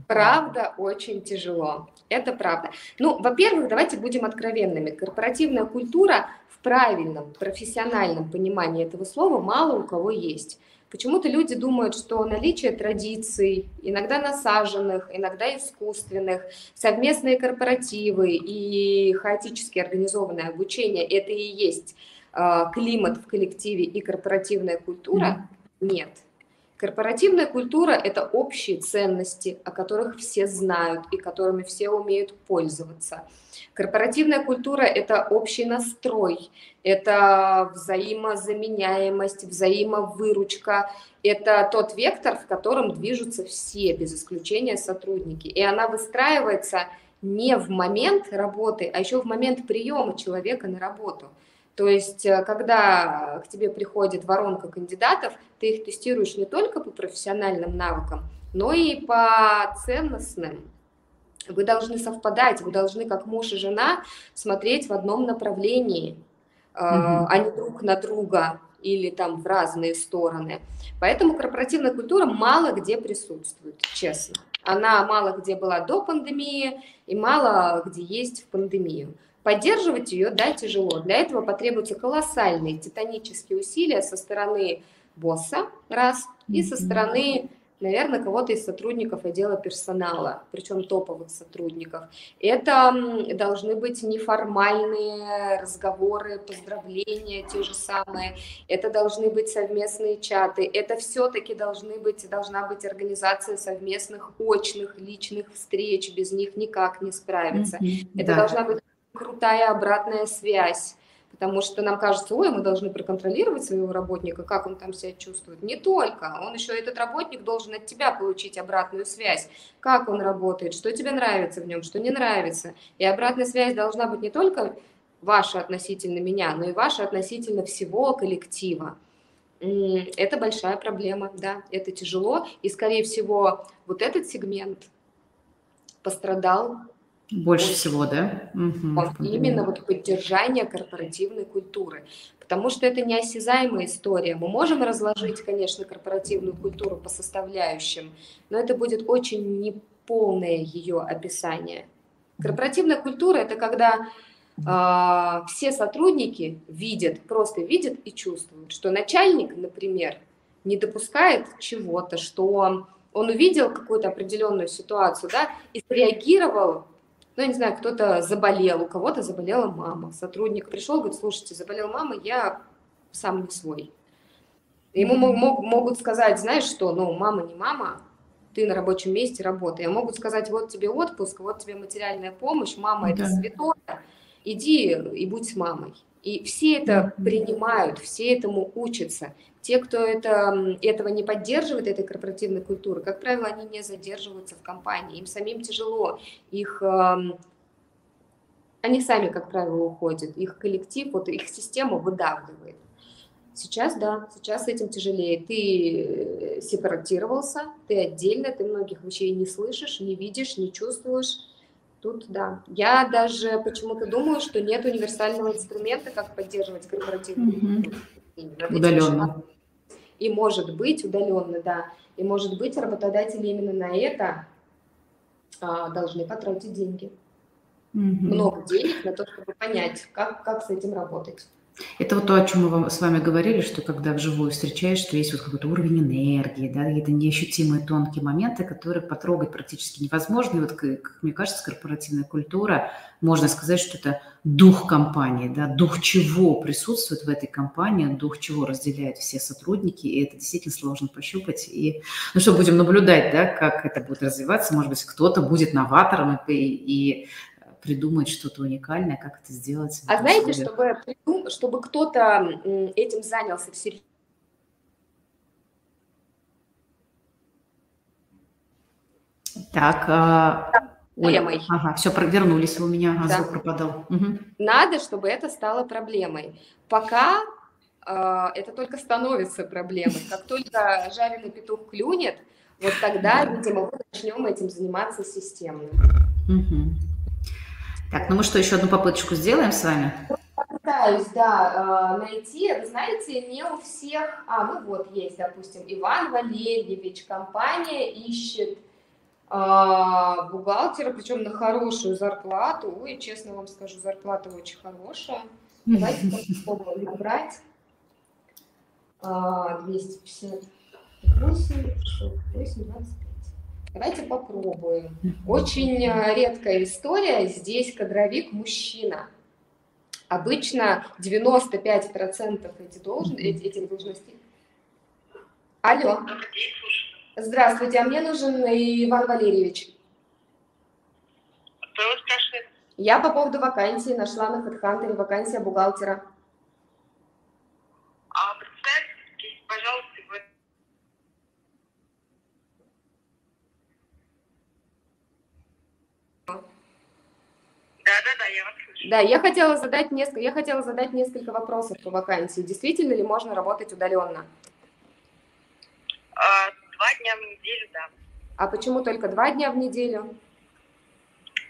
Правда, очень тяжело. Это правда. Ну, во-первых, давайте будем откровенными. Корпоративная культура в правильном, профессиональном понимании этого слова мало у кого есть. Почему-то люди думают, что наличие традиций, иногда насаженных, иногда искусственных, совместные корпоративы и хаотически организованное обучение – это и есть э, климат в коллективе и корпоративная культура? Нет. Корпоративная культура – это общие ценности, о которых все знают и которыми все умеют пользоваться. Корпоративная культура – это общий настрой, это взаимозаменяемость, взаимовыручка, это тот вектор, в котором движутся все, без исключения сотрудники. И она выстраивается не в момент работы, а еще в момент приема человека на работу – то есть, э, когда к тебе приходит воронка кандидатов, ты их тестируешь не только по профессиональным навыкам, но и по ценностным. Вы должны совпадать, вы должны как муж и жена смотреть в одном направлении, mm-hmm. а не друг на друга или там в разные стороны. Поэтому корпоративная культура мало где присутствует, честно. Она мало где была до пандемии и мало где есть в пандемию. Поддерживать ее, да, тяжело. Для этого потребуются колоссальные титанические усилия со стороны босса, раз, и со стороны, наверное, кого-то из сотрудников отдела персонала, причем топовых сотрудников. Это должны быть неформальные разговоры, поздравления те же самые, это должны быть совместные чаты, это все-таки должны быть, должна быть организация совместных очных личных встреч, без них никак не справиться. Mm-hmm, это да. должна быть крутая обратная связь, потому что нам кажется, ой, мы должны проконтролировать своего работника, как он там себя чувствует. Не только, он еще, этот работник должен от тебя получить обратную связь, как он работает, что тебе нравится в нем, что не нравится. И обратная связь должна быть не только ваша относительно меня, но и ваша относительно всего коллектива. Это большая проблема, да, это тяжело, и, скорее всего, вот этот сегмент пострадал больше всего, да? Угу, именно вот поддержание корпоративной культуры. Потому что это неосязаемая история. Мы можем разложить, конечно, корпоративную культуру по составляющим, но это будет очень неполное ее описание. Корпоративная культура – это когда э, все сотрудники видят, просто видят и чувствуют, что начальник, например, не допускает чего-то, что он увидел какую-то определенную ситуацию, да, и среагировал ну, я не знаю, кто-то заболел, у кого-то заболела мама. Сотрудник пришел, говорит, слушайте, заболела мама, я сам не свой. Ему мог, могут сказать, знаешь что, ну, мама не мама, ты на рабочем месте работаешь. Могут сказать, вот тебе отпуск, вот тебе материальная помощь, мама да. это святое, иди и будь с мамой. И все это принимают, все этому учатся. Те, кто это, этого не поддерживает, этой корпоративной культуры, как правило, они не задерживаются в компании, им самим тяжело, их, они сами, как правило, уходят, их коллектив, вот их система выдавливает. Сейчас, да, сейчас с этим тяжелее. Ты э, сепаратировался, ты отдельно, ты многих вещей не слышишь, не видишь, не чувствуешь. Тут, да. Я даже почему-то думаю, что нет универсального инструмента, как поддерживать корпоративную mm-hmm. Удаленно. И может быть, удаленно, да. И может быть, работодатели именно на это а, должны потратить деньги. Mm-hmm. Много денег на то, чтобы понять, как, как с этим работать. Это вот то, о чем мы вам, с вами говорили, что когда вживую встречаешь, что есть вот какой-то уровень энергии, да, какие-то неощутимые тонкие моменты, которые потрогать практически невозможно. И вот, как мне кажется, корпоративная культура, можно сказать, что это дух компании, да, дух чего присутствует в этой компании, дух чего разделяют все сотрудники, и это действительно сложно пощупать. И, ну что, будем наблюдать, да, как это будет развиваться. Может быть, кто-то будет новатором и, и придумать что-то уникальное, как это сделать. А знаете, чтобы, чтобы кто-то этим занялся всерьез, Так, а... проблемой. Ага, все, вернулись у меня, а да. звук пропадал. Угу. Надо, чтобы это стало проблемой. Пока э, это только становится проблемой. Как [laughs] только жареный петух клюнет, вот тогда, видимо, мы начнем этим заниматься системно. Угу. Так, ну мы что, еще одну попыточку сделаем с вами? Пытаюсь, да, э, найти. Вы знаете, не у всех... А, ну вот есть, допустим, Иван Валерьевич. Компания ищет а, бухгалтера, причем на хорошую зарплату. Ой, честно вам скажу, зарплата очень хорошая. Давайте [laughs] попробуем набрать. 258, 8, 25. Давайте попробуем. Очень э, редкая история. Здесь кадровик мужчина. Обычно 95% эти должен, эти, этих должностей. Алло. Здравствуйте, а мне нужен Иван Валерьевич. Кто вы спрашиваете? Я по поводу вакансии нашла на HeadHunter вакансия бухгалтера. А представьте, пожалуйста, Да-да-да, я вас слышу. Да, я хотела задать несколько, я хотела задать несколько вопросов по вакансии. Действительно ли можно работать удаленно? А, два дня в неделю, да. А почему только два дня в неделю?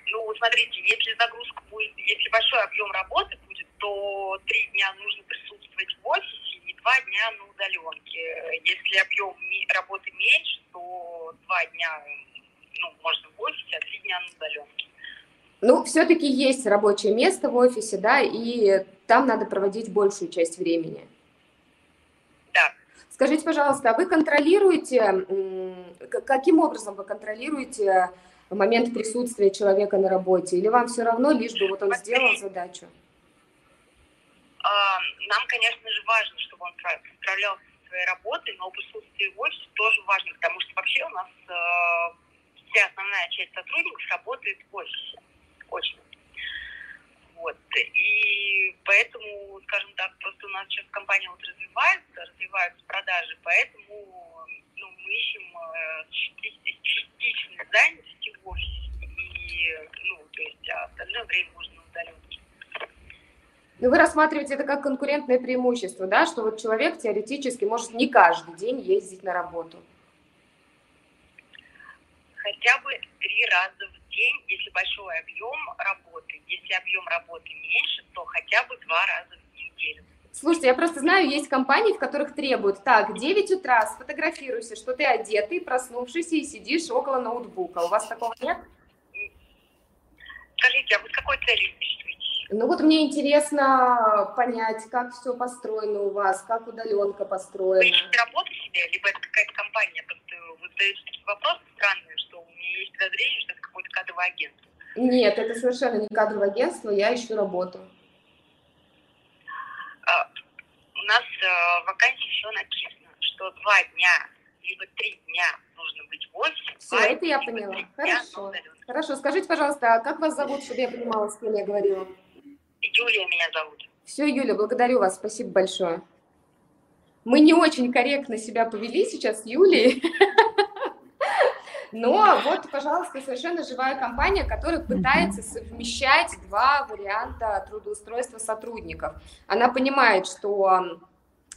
Ну, смотрите, если загрузка будет, если большой объем работы будет, то три дня нужно присутствовать в офисе и два дня на удаленке. Если объем работы меньше, то два дня ну, можно в офисе, а три дня на удаленке. Ну, все-таки есть рабочее место в офисе, да, и там надо проводить большую часть времени. Да. Скажите, пожалуйста, а вы контролируете, каким образом вы контролируете момент присутствия человека на работе? Или вам все равно, лишь бы вот он сделал задачу? А, нам, конечно же, важно, чтобы он справлялся со своей работой, но присутствие в офисе тоже важно, потому что вообще у нас э, вся основная часть сотрудников работает в офисе очно. Вот. И поэтому, скажем так, просто у нас сейчас компания вот развивается, развиваются продажи, поэтому ну, мы ищем э, частичной занятости в офисе. И, ну, то есть, а остальное время можно на удаленке. Ну, вы рассматриваете это как конкурентное преимущество, да, что вот человек теоретически может не каждый день ездить на работу? Хотя бы три раза в день, если большой объем работы. Если объем работы меньше, то хотя бы два раза в неделю. Слушайте, я просто знаю, есть компании, в которых требуют, так, 9 утра, сфотографируйся, что ты одетый, проснувшийся и сидишь около ноутбука. У вас такого нет? Скажите, а вы с какой целью интересуетесь? Ну вот мне интересно понять, как все построено у вас, как удаленка построена. Вы ищете работу себе, либо это какая-то компания? Просто вы задаете такие вопросы странные, что у меня есть подозрение, что это какое-то кадровое агентство. Нет, это совершенно не кадровое агентство, я ищу работу. А, у нас э, в вакансии все написано, что два дня либо три дня нужно быть в офисе. Все, это я поняла. Хорошо. Хорошо, скажите, пожалуйста, а как вас зовут, чтобы я понимала, с кем я говорила? Юлия меня зовут. Все, Юля, благодарю вас, спасибо большое. Мы не очень корректно себя повели сейчас с Юлией. [laughs] Но вот, пожалуйста, совершенно живая компания, которая пытается совмещать два варианта трудоустройства сотрудников. Она понимает, что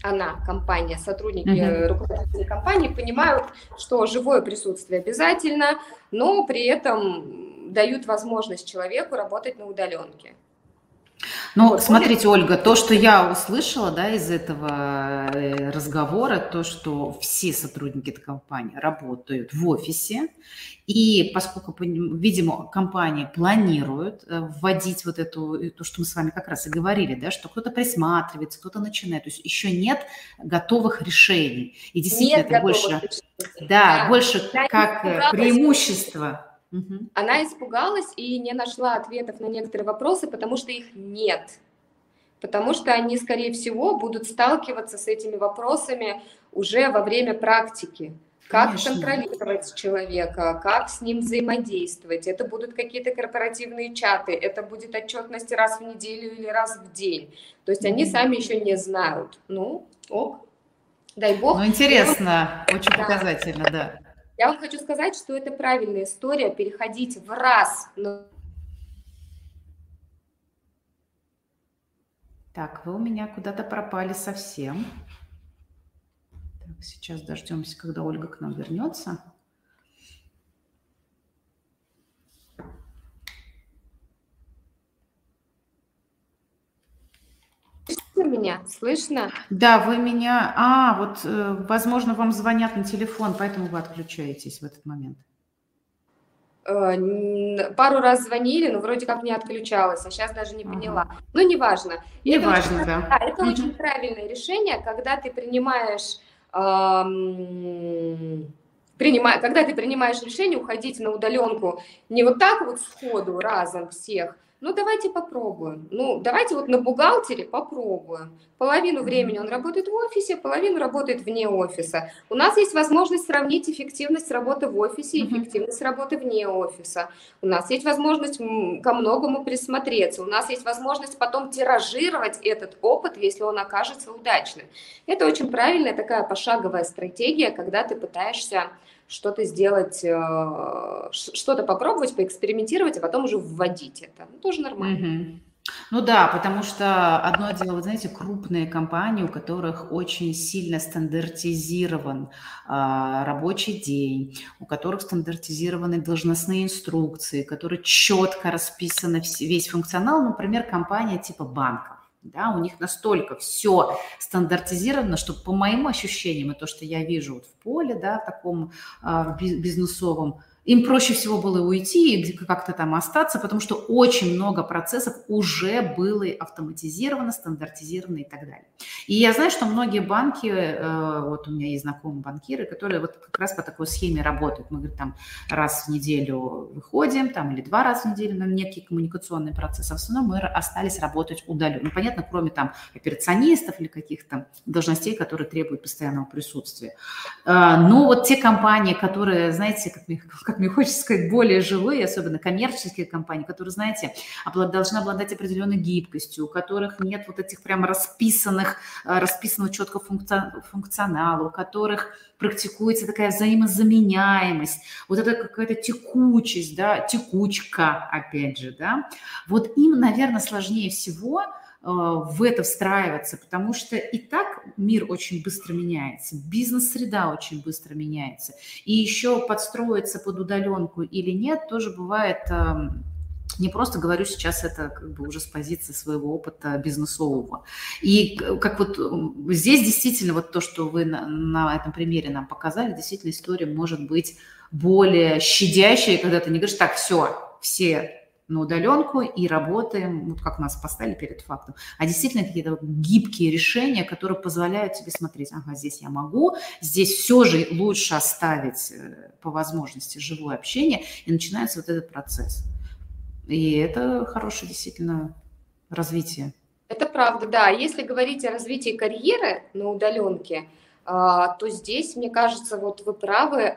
она, компания, сотрудники, uh-huh. руководители компании понимают, что живое присутствие обязательно, но при этом дают возможность человеку работать на удаленке. Ну, вот, смотрите, Ольга, то, что я услышала да, из этого э, разговора, то, что все сотрудники этой компании работают в офисе, и поскольку, видимо, компания планирует э, вводить вот эту, э, то, что мы с вами как раз и говорили, да, что кто-то присматривается, кто-то начинает, то есть еще нет готовых решений. И действительно, нет это больше, решений. да, да, больше как преимущество Угу. Она испугалась и не нашла ответов на некоторые вопросы, потому что их нет. Потому что они, скорее всего, будут сталкиваться с этими вопросами уже во время практики. Как Конечно. контролировать человека, как с ним взаимодействовать. Это будут какие-то корпоративные чаты, это будет отчетность раз в неделю или раз в день. То есть они сами еще не знают. Ну, ок, дай бог. Ну, интересно, очень да. показательно, да. Я вам хочу сказать, что это правильная история, переходить в раз Так, вы у меня куда-то пропали совсем. Так, сейчас дождемся, когда Ольга к нам вернется. Меня? Слышно? Да, вы меня... А, вот, э, возможно, вам звонят на телефон, поэтому вы отключаетесь в этот момент. Э, пару раз звонили, но вроде как не отключалась, а сейчас даже не поняла. Ага. Ну, неважно. Не это важно, очень, да. да. Это угу. очень правильное решение, когда ты принимаешь... Эм, принимая, когда ты принимаешь решение уходить на удаленку не вот так вот сходу разом всех, ну, давайте попробуем. Ну, давайте вот на бухгалтере попробуем. Половину времени он работает в офисе, половину работает вне офиса. У нас есть возможность сравнить эффективность работы в офисе и эффективность работы вне офиса. У нас есть возможность ко многому присмотреться. У нас есть возможность потом тиражировать этот опыт, если он окажется удачным. Это очень правильная такая пошаговая стратегия, когда ты пытаешься что-то сделать, э, что-то попробовать, поэкспериментировать, а потом уже вводить это. Ну, тоже нормально. Угу. Ну да, потому что одно дело, вы знаете, крупные компании, у которых очень сильно стандартизирован а, рабочий день, у которых стандартизированы должностные инструкции, которые четко расписаны весь функционал, например, компания типа банков да, у них настолько все стандартизировано, что по моим ощущениям, и то, что я вижу вот в поле, да, таком э, бизнесовом, им проще всего было уйти и как-то там остаться, потому что очень много процессов уже было автоматизировано, стандартизировано и так далее. И я знаю, что многие банки, э, вот у меня есть знакомые банкиры, которые вот как раз по такой схеме работают. Мы, говорит, там раз в неделю выходим, там или два раза в неделю на некий коммуникационный процесс, а в основном мы остались работать удаленно. Ну, понятно, кроме там операционистов или каких-то должностей, которые требуют постоянного присутствия. Э, но вот те компании, которые, знаете, как мне как мне хочется сказать, более живые, особенно коммерческие компании, которые, знаете, должны обладать определенной гибкостью, у которых нет вот этих прямо расписанных, э, расписанного четко функционала, у которых практикуется такая взаимозаменяемость, вот это какая-то текучесть, да, текучка, опять же, да, вот им, наверное, сложнее всего – в это встраиваться, потому что и так мир очень быстро меняется, бизнес-среда очень быстро меняется. И еще подстроиться под удаленку или нет, тоже бывает эм, не просто говорю сейчас это как бы уже с позиции своего опыта бизнесового. И как вот здесь действительно вот то, что вы на, на этом примере нам показали, действительно история может быть более щадящая, когда ты не говоришь, так, все, все на удаленку и работаем, вот как нас поставили перед фактом, а действительно какие-то гибкие решения, которые позволяют тебе смотреть, ага, здесь я могу, здесь все же лучше оставить э, по возможности живое общение, и начинается вот этот процесс. И это хорошее действительно развитие. Это правда, да. Если говорить о развитии карьеры на удаленке, то здесь, мне кажется, вот вы правы,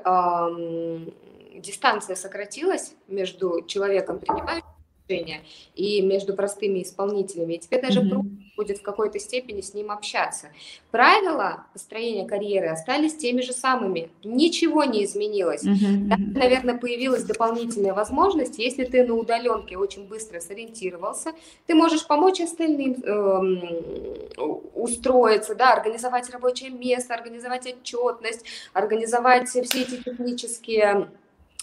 дистанция сократилась между человеком, принимающим решения и между простыми исполнителями. И тебе даже mm-hmm. проще будет в какой-то степени с ним общаться. Правила построения карьеры остались теми же самыми. Ничего не изменилось. Mm-hmm. Да, наверное, появилась дополнительная возможность, если ты на удаленке очень быстро сориентировался, ты можешь помочь остальным э, устроиться, да, организовать рабочее место, организовать отчетность, организовать все эти технические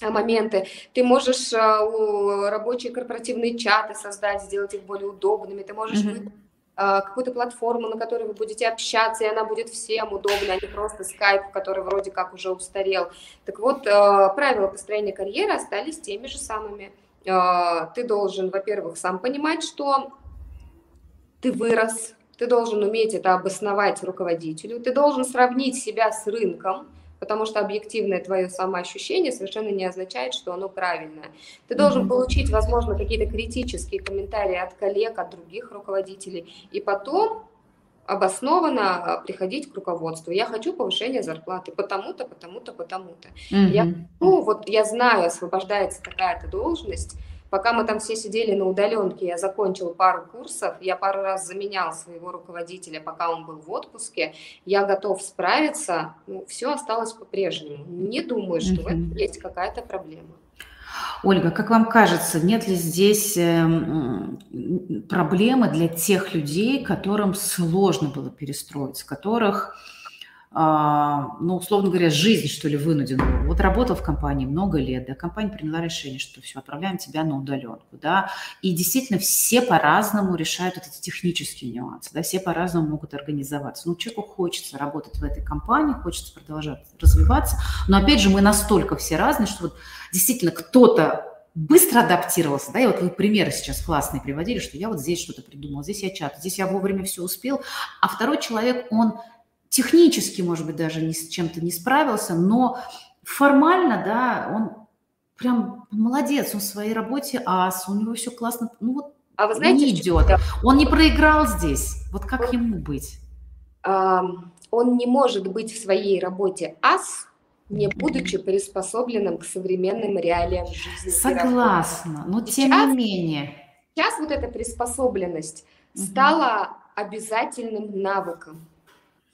моменты. Ты можешь а, рабочие корпоративные чаты создать, сделать их более удобными. Ты можешь mm-hmm. какую-то платформу, на которой вы будете общаться, и она будет всем удобна, а не просто скайп, который вроде как уже устарел. Так вот, правила построения карьеры остались теми же самыми. Ты должен, во-первых, сам понимать, что ты вырос, ты должен уметь это обосновать руководителю, ты должен сравнить себя с рынком, потому что объективное твое самоощущение совершенно не означает, что оно правильное. Ты должен получить, возможно, какие-то критические комментарии от коллег, от других руководителей, и потом обоснованно а, приходить к руководству. Я хочу повышения зарплаты потому-то, потому-то, потому-то. Mm-hmm. Я, ну, вот я знаю, освобождается такая-то должность, Пока мы там все сидели на удаленке, я закончил пару курсов, я пару раз заменял своего руководителя, пока он был в отпуске, я готов справиться, ну, все осталось по-прежнему. Не думаю, что в этом есть какая-то проблема. Ольга, как вам кажется, нет ли здесь эм, проблемы для тех людей, которым сложно было перестроиться, которых ну, условно говоря, жизнь, что ли, вынудена. Вот работал в компании много лет, да, компания приняла решение, что все, отправляем тебя на удаленку, да, и действительно все по-разному решают вот эти технические нюансы, да, все по-разному могут организоваться. Ну, человеку хочется работать в этой компании, хочется продолжать развиваться, но, опять же, мы настолько все разные, что вот действительно кто-то быстро адаптировался, да, и вот вы примеры сейчас классные приводили, что я вот здесь что-то придумал, здесь я чат, здесь я вовремя все успел, а второй человек, он технически, может быть, даже ни с чем-то не справился, но формально, да, он прям молодец, он в своей работе ас, у него все классно, ну вот а вы знаете, не идет. Он не проиграл здесь. Вот как он, ему быть? Он не может быть в своей работе ас, не будучи приспособленным к современным реалиям жизни. Согласна, но тем сейчас, не менее. Сейчас вот эта приспособленность угу. стала обязательным навыком.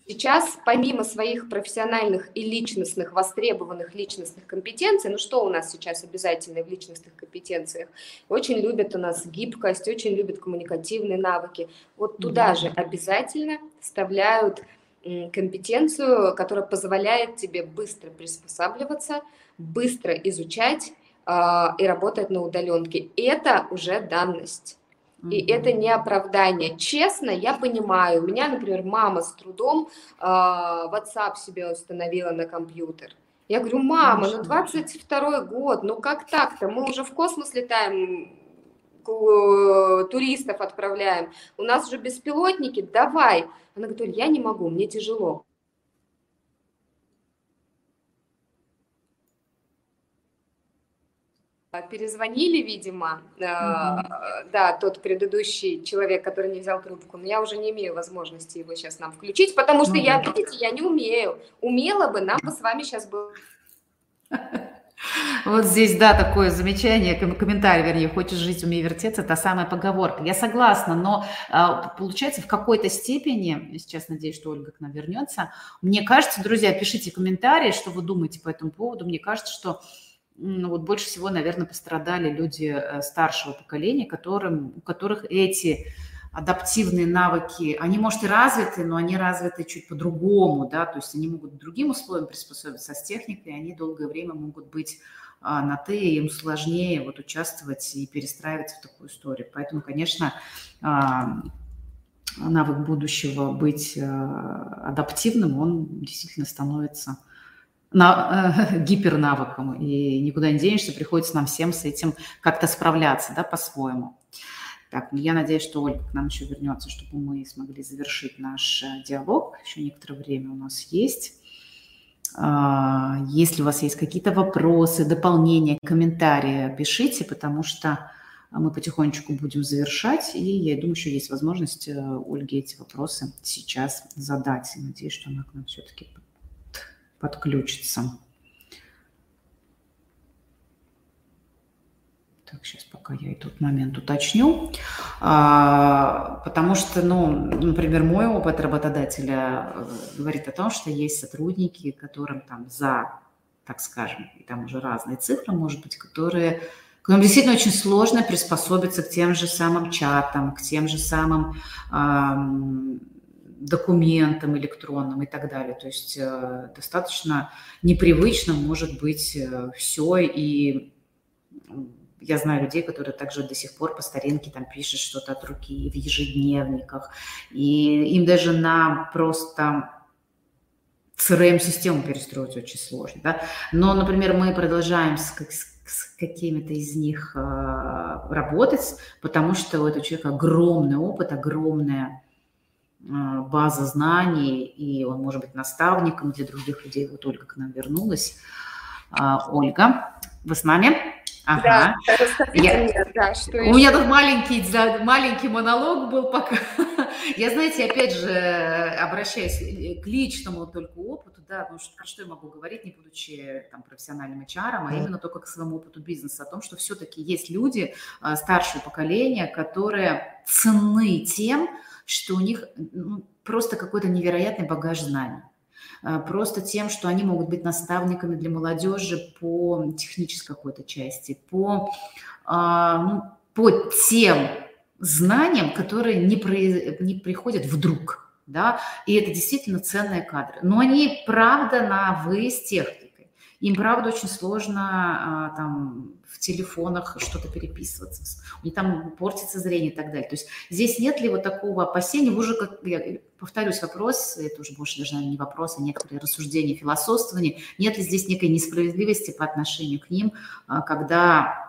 Сейчас, помимо своих профессиональных и личностных, востребованных личностных компетенций, ну что у нас сейчас обязательно в личностных компетенциях? Очень любят у нас гибкость, очень любят коммуникативные навыки. Вот туда же обязательно вставляют компетенцию, которая позволяет тебе быстро приспосабливаться, быстро изучать э, и работать на удаленке. Это уже данность. И это не оправдание. Честно, я понимаю, у меня, например, мама с трудом э, WhatsApp себе установила на компьютер. Я говорю, мама, ну 22 год, ну как так-то? Мы уже в космос летаем, туристов отправляем. У нас же беспилотники, давай. Она говорит, я не могу, мне тяжело. Перезвонили, видимо, mm-hmm. да, тот предыдущий человек, который не взял трубку, но я уже не имею возможности его сейчас нам включить, потому что mm-hmm. я, видите, я не умею. Умела бы, нам бы с вами сейчас было... [laughs] Вот здесь, да, такое замечание, комментарий, вернее, хочешь жить, умей вертеться, та самая поговорка. Я согласна, но а, получается в какой-то степени, сейчас надеюсь, что Ольга к нам вернется, мне кажется, друзья, пишите комментарии, что вы думаете по этому поводу, мне кажется, что ну, вот больше всего, наверное, пострадали люди э, старшего поколения, которым, у которых эти адаптивные навыки, они, может, и развиты, но они развиты чуть по-другому, да, то есть они могут другим условиям приспособиться, а с техникой они долгое время могут быть а, на «ты», им сложнее вот участвовать и перестраиваться в такую историю. Поэтому, конечно, навык будущего быть а, адаптивным, он действительно становится на, э, [laughs] гипернавыком, и никуда не денешься, приходится нам всем с этим как-то справляться, да, по-своему. Так, ну я надеюсь, что Ольга к нам еще вернется, чтобы мы смогли завершить наш э, диалог. Еще некоторое время у нас есть. А, если у вас есть какие-то вопросы, дополнения, комментарии, пишите, потому что мы потихонечку будем завершать, и я думаю, еще есть возможность э, Ольге эти вопросы сейчас задать. надеюсь, что она к нам все-таки подключится. Так, сейчас пока я и тот момент уточню. А, потому что, ну, например, мой опыт работодателя э, говорит о том, что есть сотрудники, которым там за, так скажем, и там уже разные цифры, может быть, которые которым действительно очень сложно приспособиться к тем же самым чатам, к тем же самым эм, документам электронным и так далее. То есть э, достаточно непривычно может быть э, все и я знаю людей, которые также до сих пор по старинке там пишут что-то от руки в ежедневниках. И им даже на просто CRM-систему перестроить очень сложно. Да? Но, например, мы продолжаем с, с какими-то из них э, работать, потому что у этого человека огромный опыт, огромная база знаний, и он может быть наставником для других людей. Вот Ольга к нам вернулась. Э, Ольга, вы с нами? Ага. Да, я... мне, да, что У еще? меня тут маленький, да, маленький монолог был пока. [laughs] я, знаете, опять же, обращаюсь к личному только опыту, да, потому что про что я могу говорить, не будучи там профессиональным HR, а именно только к своему опыту бизнеса, о том, что все-таки есть люди а, старшего поколения, которые ценны тем, что у них ну, просто какой-то невероятный багаж знаний. А, просто тем, что они могут быть наставниками для молодежи по технической какой-то части, по, а, ну, по тем знаниям, которые не, при, не приходят вдруг, да, и это действительно ценные кадры. Но они, правда, на «вы» с техникой. Им, правда, очень сложно а, там в телефонах что-то переписываться, у них там портится зрение и так далее. То есть здесь нет ли вот такого опасения, вы уже, как я повторюсь, вопрос, это уже больше даже, наверное, не вопрос, а некоторые рассуждения, философствования, нет ли здесь некой несправедливости по отношению к ним, а, когда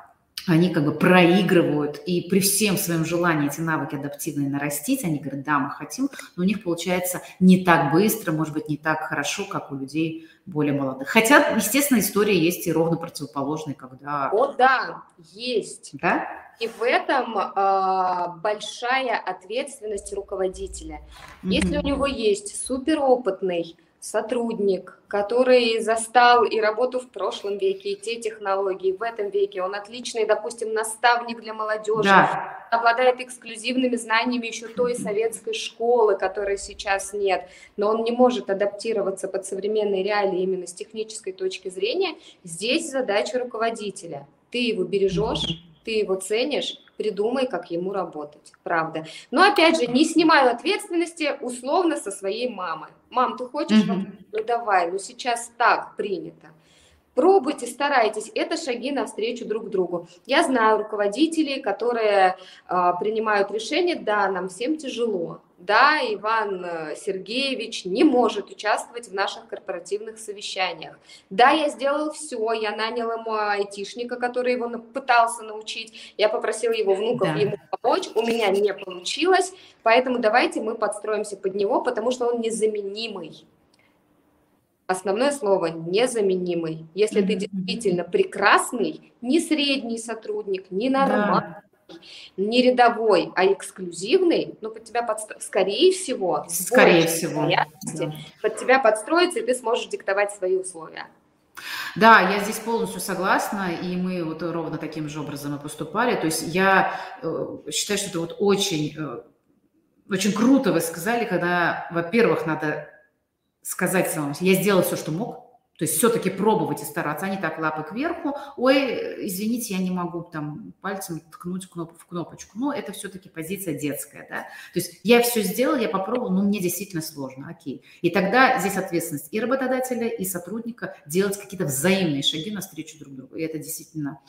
они как бы проигрывают, и при всем своем желании эти навыки адаптивные нарастить, они говорят, да, мы хотим, но у них получается не так быстро, может быть, не так хорошо, как у людей более молодых. Хотя, естественно, история есть и ровно противоположная, когда... О, да, есть. Да? И в этом э, большая ответственность руководителя. Mm-hmm. Если у него есть суперопытный сотрудник, который застал и работу в прошлом веке, и те технологии в этом веке. Он отличный, допустим, наставник для молодежи, да. обладает эксклюзивными знаниями еще той советской школы, которой сейчас нет, но он не может адаптироваться под современные реалии именно с технической точки зрения. Здесь задача руководителя. Ты его бережешь, ты его ценишь, придумай, как ему работать, правда. Но опять же, не снимаю ответственности условно со своей мамы. Мам, ты хочешь? Mm-hmm. Ну давай, ну сейчас так принято. Пробуйте, старайтесь. Это шаги навстречу друг другу. Я знаю руководителей, которые э, принимают решение, да, нам всем тяжело, да, Иван э, Сергеевич не может участвовать в наших корпоративных совещаниях. Да, я сделал все, я нанял ему айтишника, который его пытался научить, я попросил его внуков да. ему помочь, у меня не получилось, поэтому давайте мы подстроимся под него, потому что он незаменимый. Основное слово незаменимый. Если ты действительно прекрасный, не средний сотрудник, не нормальный, да не рядовой, а эксклюзивный, ну, под тебя, подстро... скорее всего, скорее всего, да. под тебя подстроится, и ты сможешь диктовать свои условия. Да, я здесь полностью согласна, и мы вот ровно таким же образом и поступали. То есть я э, считаю, что это вот очень, э, очень круто вы сказали, когда, во-первых, надо сказать самому, я сделал все, что мог, то есть все-таки пробовать и стараться, а не так лапы кверху. Ой, извините, я не могу там пальцем ткнуть кноп в кнопочку. Но это все-таки позиция детская, да. То есть я все сделал, я попробовал, но мне действительно сложно, окей. И тогда здесь ответственность и работодателя, и сотрудника делать какие-то взаимные шаги навстречу друг другу. И это действительно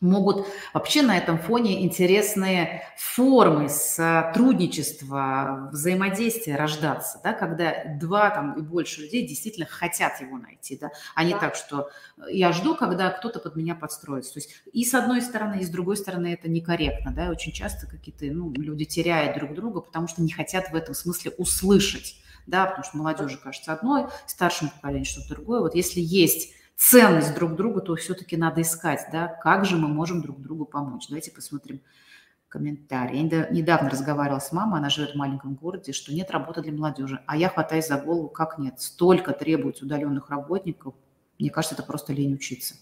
могут вообще на этом фоне интересные формы сотрудничества, взаимодействия рождаться, да, когда два там и больше людей действительно хотят его найти, да, а не да. так, что я жду, когда кто-то под меня подстроится. То есть и с одной стороны, и с другой стороны это некорректно, да, и очень часто какие-то ну, люди теряют друг друга, потому что не хотят в этом смысле услышать, да, потому что молодежи кажется одной, старшему поколению что-то другое. Вот если есть ценность друг другу, то все-таки надо искать, да, как же мы можем друг другу помочь. Давайте посмотрим комментарий. Я недавно разговаривала с мамой, она живет в маленьком городе, что нет работы для молодежи. А я хватаюсь за голову, как нет? Столько требуется удаленных работников. Мне кажется, это просто лень учиться.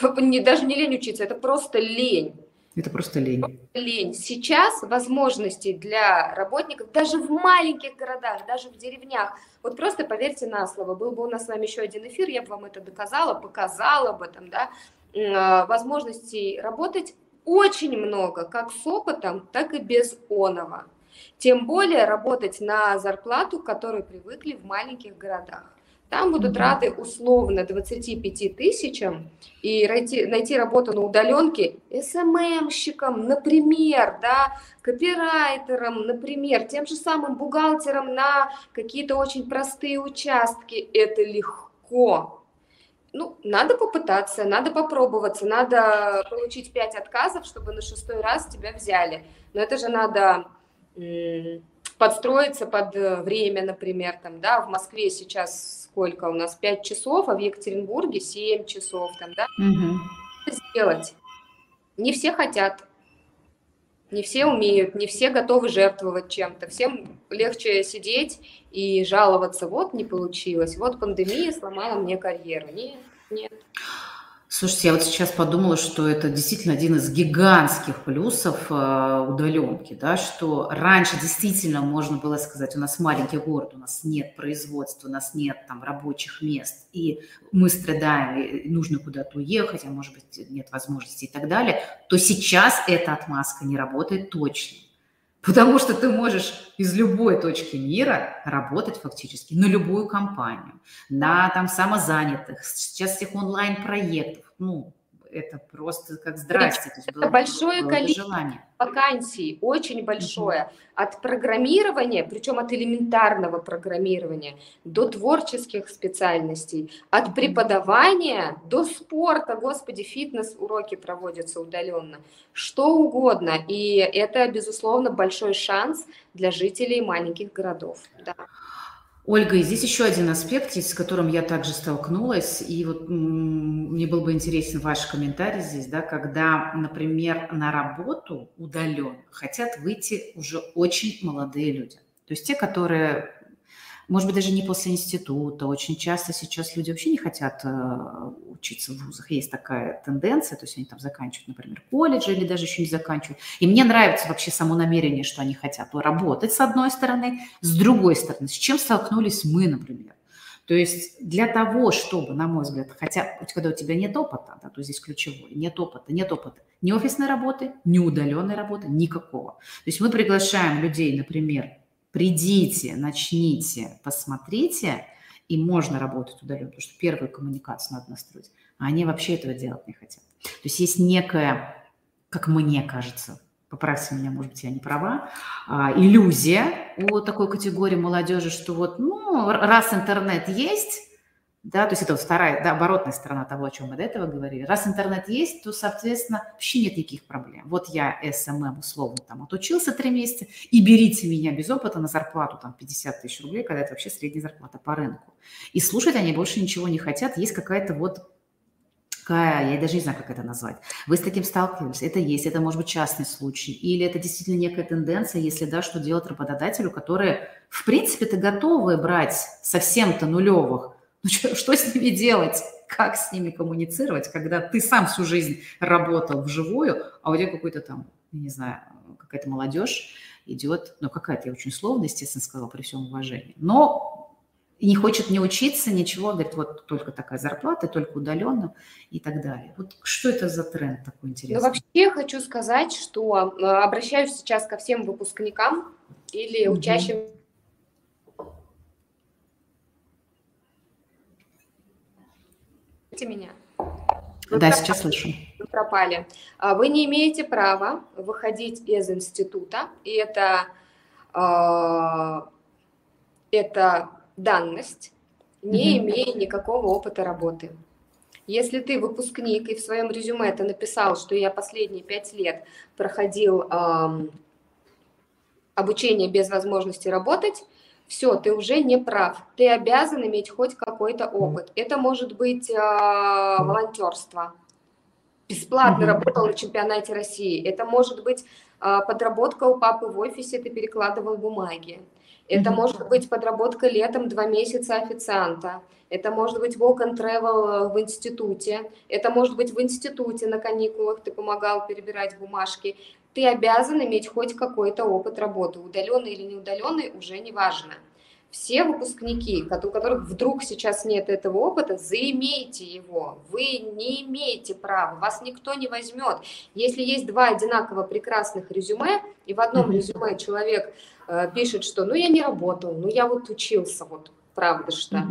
Даже не лень учиться, это просто лень. Это просто лень. Лень. Сейчас возможностей для работников даже в маленьких городах, даже в деревнях. Вот просто поверьте на слово. Был бы у нас с вами еще один эфир, я бы вам это доказала, показала об этом, да. А, возможностей работать очень много, как с опытом, так и без оного. Тем более работать на зарплату, к которой привыкли в маленьких городах. Там будут рады условно 25 тысячам и найти, найти работу на удаленке СММщиком, например, да, копирайтером, например, тем же самым бухгалтером на какие-то очень простые участки. Это легко. Ну, надо попытаться, надо попробоваться, надо получить 5 отказов, чтобы на шестой раз тебя взяли. Но это же надо подстроиться под э, время, например, там, да, в Москве сейчас сколько у нас, 5 часов, а в Екатеринбурге 7 часов, там, да, угу. сделать. Не все хотят, не все умеют, не все готовы жертвовать чем-то. Всем легче сидеть и жаловаться, вот не получилось, вот пандемия сломала мне карьеру. Нет, нет. Слушайте, я вот сейчас подумала, что это действительно один из гигантских плюсов э, удаленки, да, что раньше действительно можно было сказать, у нас маленький город, у нас нет производства, у нас нет там рабочих мест, и мы страдаем, и нужно куда-то уехать, а может быть нет возможности и так далее, то сейчас эта отмазка не работает точно. Потому что ты можешь из любой точки мира работать фактически на любую компанию, на там самозанятых, сейчас всех онлайн-проектов. Ну, это просто как здрасте. То есть было, большое было количество желание. вакансий, очень большое. Угу. От программирования, причем от элементарного программирования до творческих специальностей, от преподавания до спорта, господи, фитнес-уроки проводятся удаленно, что угодно. И это, безусловно, большой шанс для жителей маленьких городов. Да. Ольга, и здесь еще один аспект, с которым я также столкнулась, и вот мне был бы интересен ваш комментарий здесь, да, когда, например, на работу удаленно хотят выйти уже очень молодые люди. То есть те, которые может быть, даже не после института. Очень часто сейчас люди вообще не хотят э, учиться в вузах. Есть такая тенденция, то есть они там заканчивают, например, колледж или даже еще не заканчивают. И мне нравится вообще само намерение, что они хотят работать с одной стороны, с другой стороны. С чем столкнулись мы, например? То есть для того, чтобы, на мой взгляд, хотя когда у тебя нет опыта, да, то здесь ключевое, нет опыта, нет опыта ни офисной работы, ни удаленной работы, никакого. То есть мы приглашаем людей, например, придите, начните, посмотрите, и можно работать удаленно, потому что первую коммуникацию надо настроить. А они вообще этого делать не хотят. То есть есть некая, как мне кажется, поправьте меня, может быть, я не права, а, иллюзия у такой категории молодежи, что вот, ну, раз интернет есть, да, то есть это вот вторая, да, оборотная сторона того, о чем мы до этого говорили. Раз интернет есть, то, соответственно, вообще нет никаких проблем. Вот я SMM условно там отучился три месяца, и берите меня без опыта на зарплату там 50 тысяч рублей, когда это вообще средняя зарплата по рынку. И слушать они больше ничего не хотят. Есть какая-то вот какая, я даже не знаю, как это назвать. Вы с таким сталкивались? Это есть, это может быть частный случай. Или это действительно некая тенденция, если да, что делать работодателю, которые, в принципе-то, готовы брать совсем-то нулевых, ну, что, что с ними делать? Как с ними коммуницировать, когда ты сам всю жизнь работал вживую, а у тебя какой-то там, не знаю, какая-то молодежь идет, ну, какая-то, я очень условно, естественно, сказала, при всем уважении, но не хочет не учиться, ничего, говорит, вот только такая зарплата, только удаленно и так далее. Вот что это за тренд такой интересный? Ну, вообще хочу сказать, что э, обращаюсь сейчас ко всем выпускникам или mm-hmm. учащимся меня? Вы да, пропали. сейчас слышу. Вы пропали. А, вы не имеете права выходить из института, и это, а, это данность, не имея никакого опыта работы. Если ты выпускник и в своем резюме ты написал, что я последние пять лет проходил э, обучение без возможности работать, все, ты уже не прав. Ты обязан иметь хоть какой-то опыт. Это может быть э, волонтерство. бесплатно работал на чемпионате России. Это может быть а, подработка у папы в офисе, ты перекладывал бумаги. Это может быть подработка летом два месяца официанта. Это может быть walk and travel в институте. Это может быть в институте на каникулах ты помогал перебирать бумажки. Ты обязан иметь хоть какой-то опыт работы, удаленный или неудаленный, уже не важно все выпускники, у которых вдруг сейчас нет этого опыта, заимейте его. Вы не имеете права, вас никто не возьмет. Если есть два одинаково прекрасных резюме, и в одном резюме человек э, пишет, что ну я не работал, ну я вот учился, вот правда что.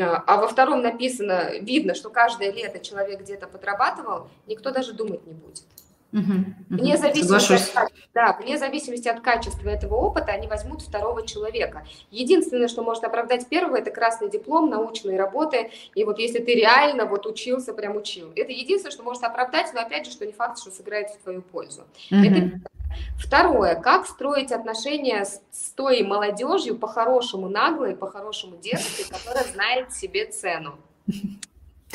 А во втором написано, видно, что каждое лето человек где-то подрабатывал, никто даже думать не будет. Угу, вне, зависимости от, да, вне зависимости от качества этого опыта они возьмут второго человека. Единственное, что может оправдать первого, это красный диплом, научные работы. И вот если ты реально вот учился, прям учил. Это единственное, что может оправдать, но опять же, что не факт, что сыграет в твою пользу. Угу. Это Второе, как строить отношения с, с той молодежью по-хорошему наглой, по-хорошему дерзкой, которая знает себе цену.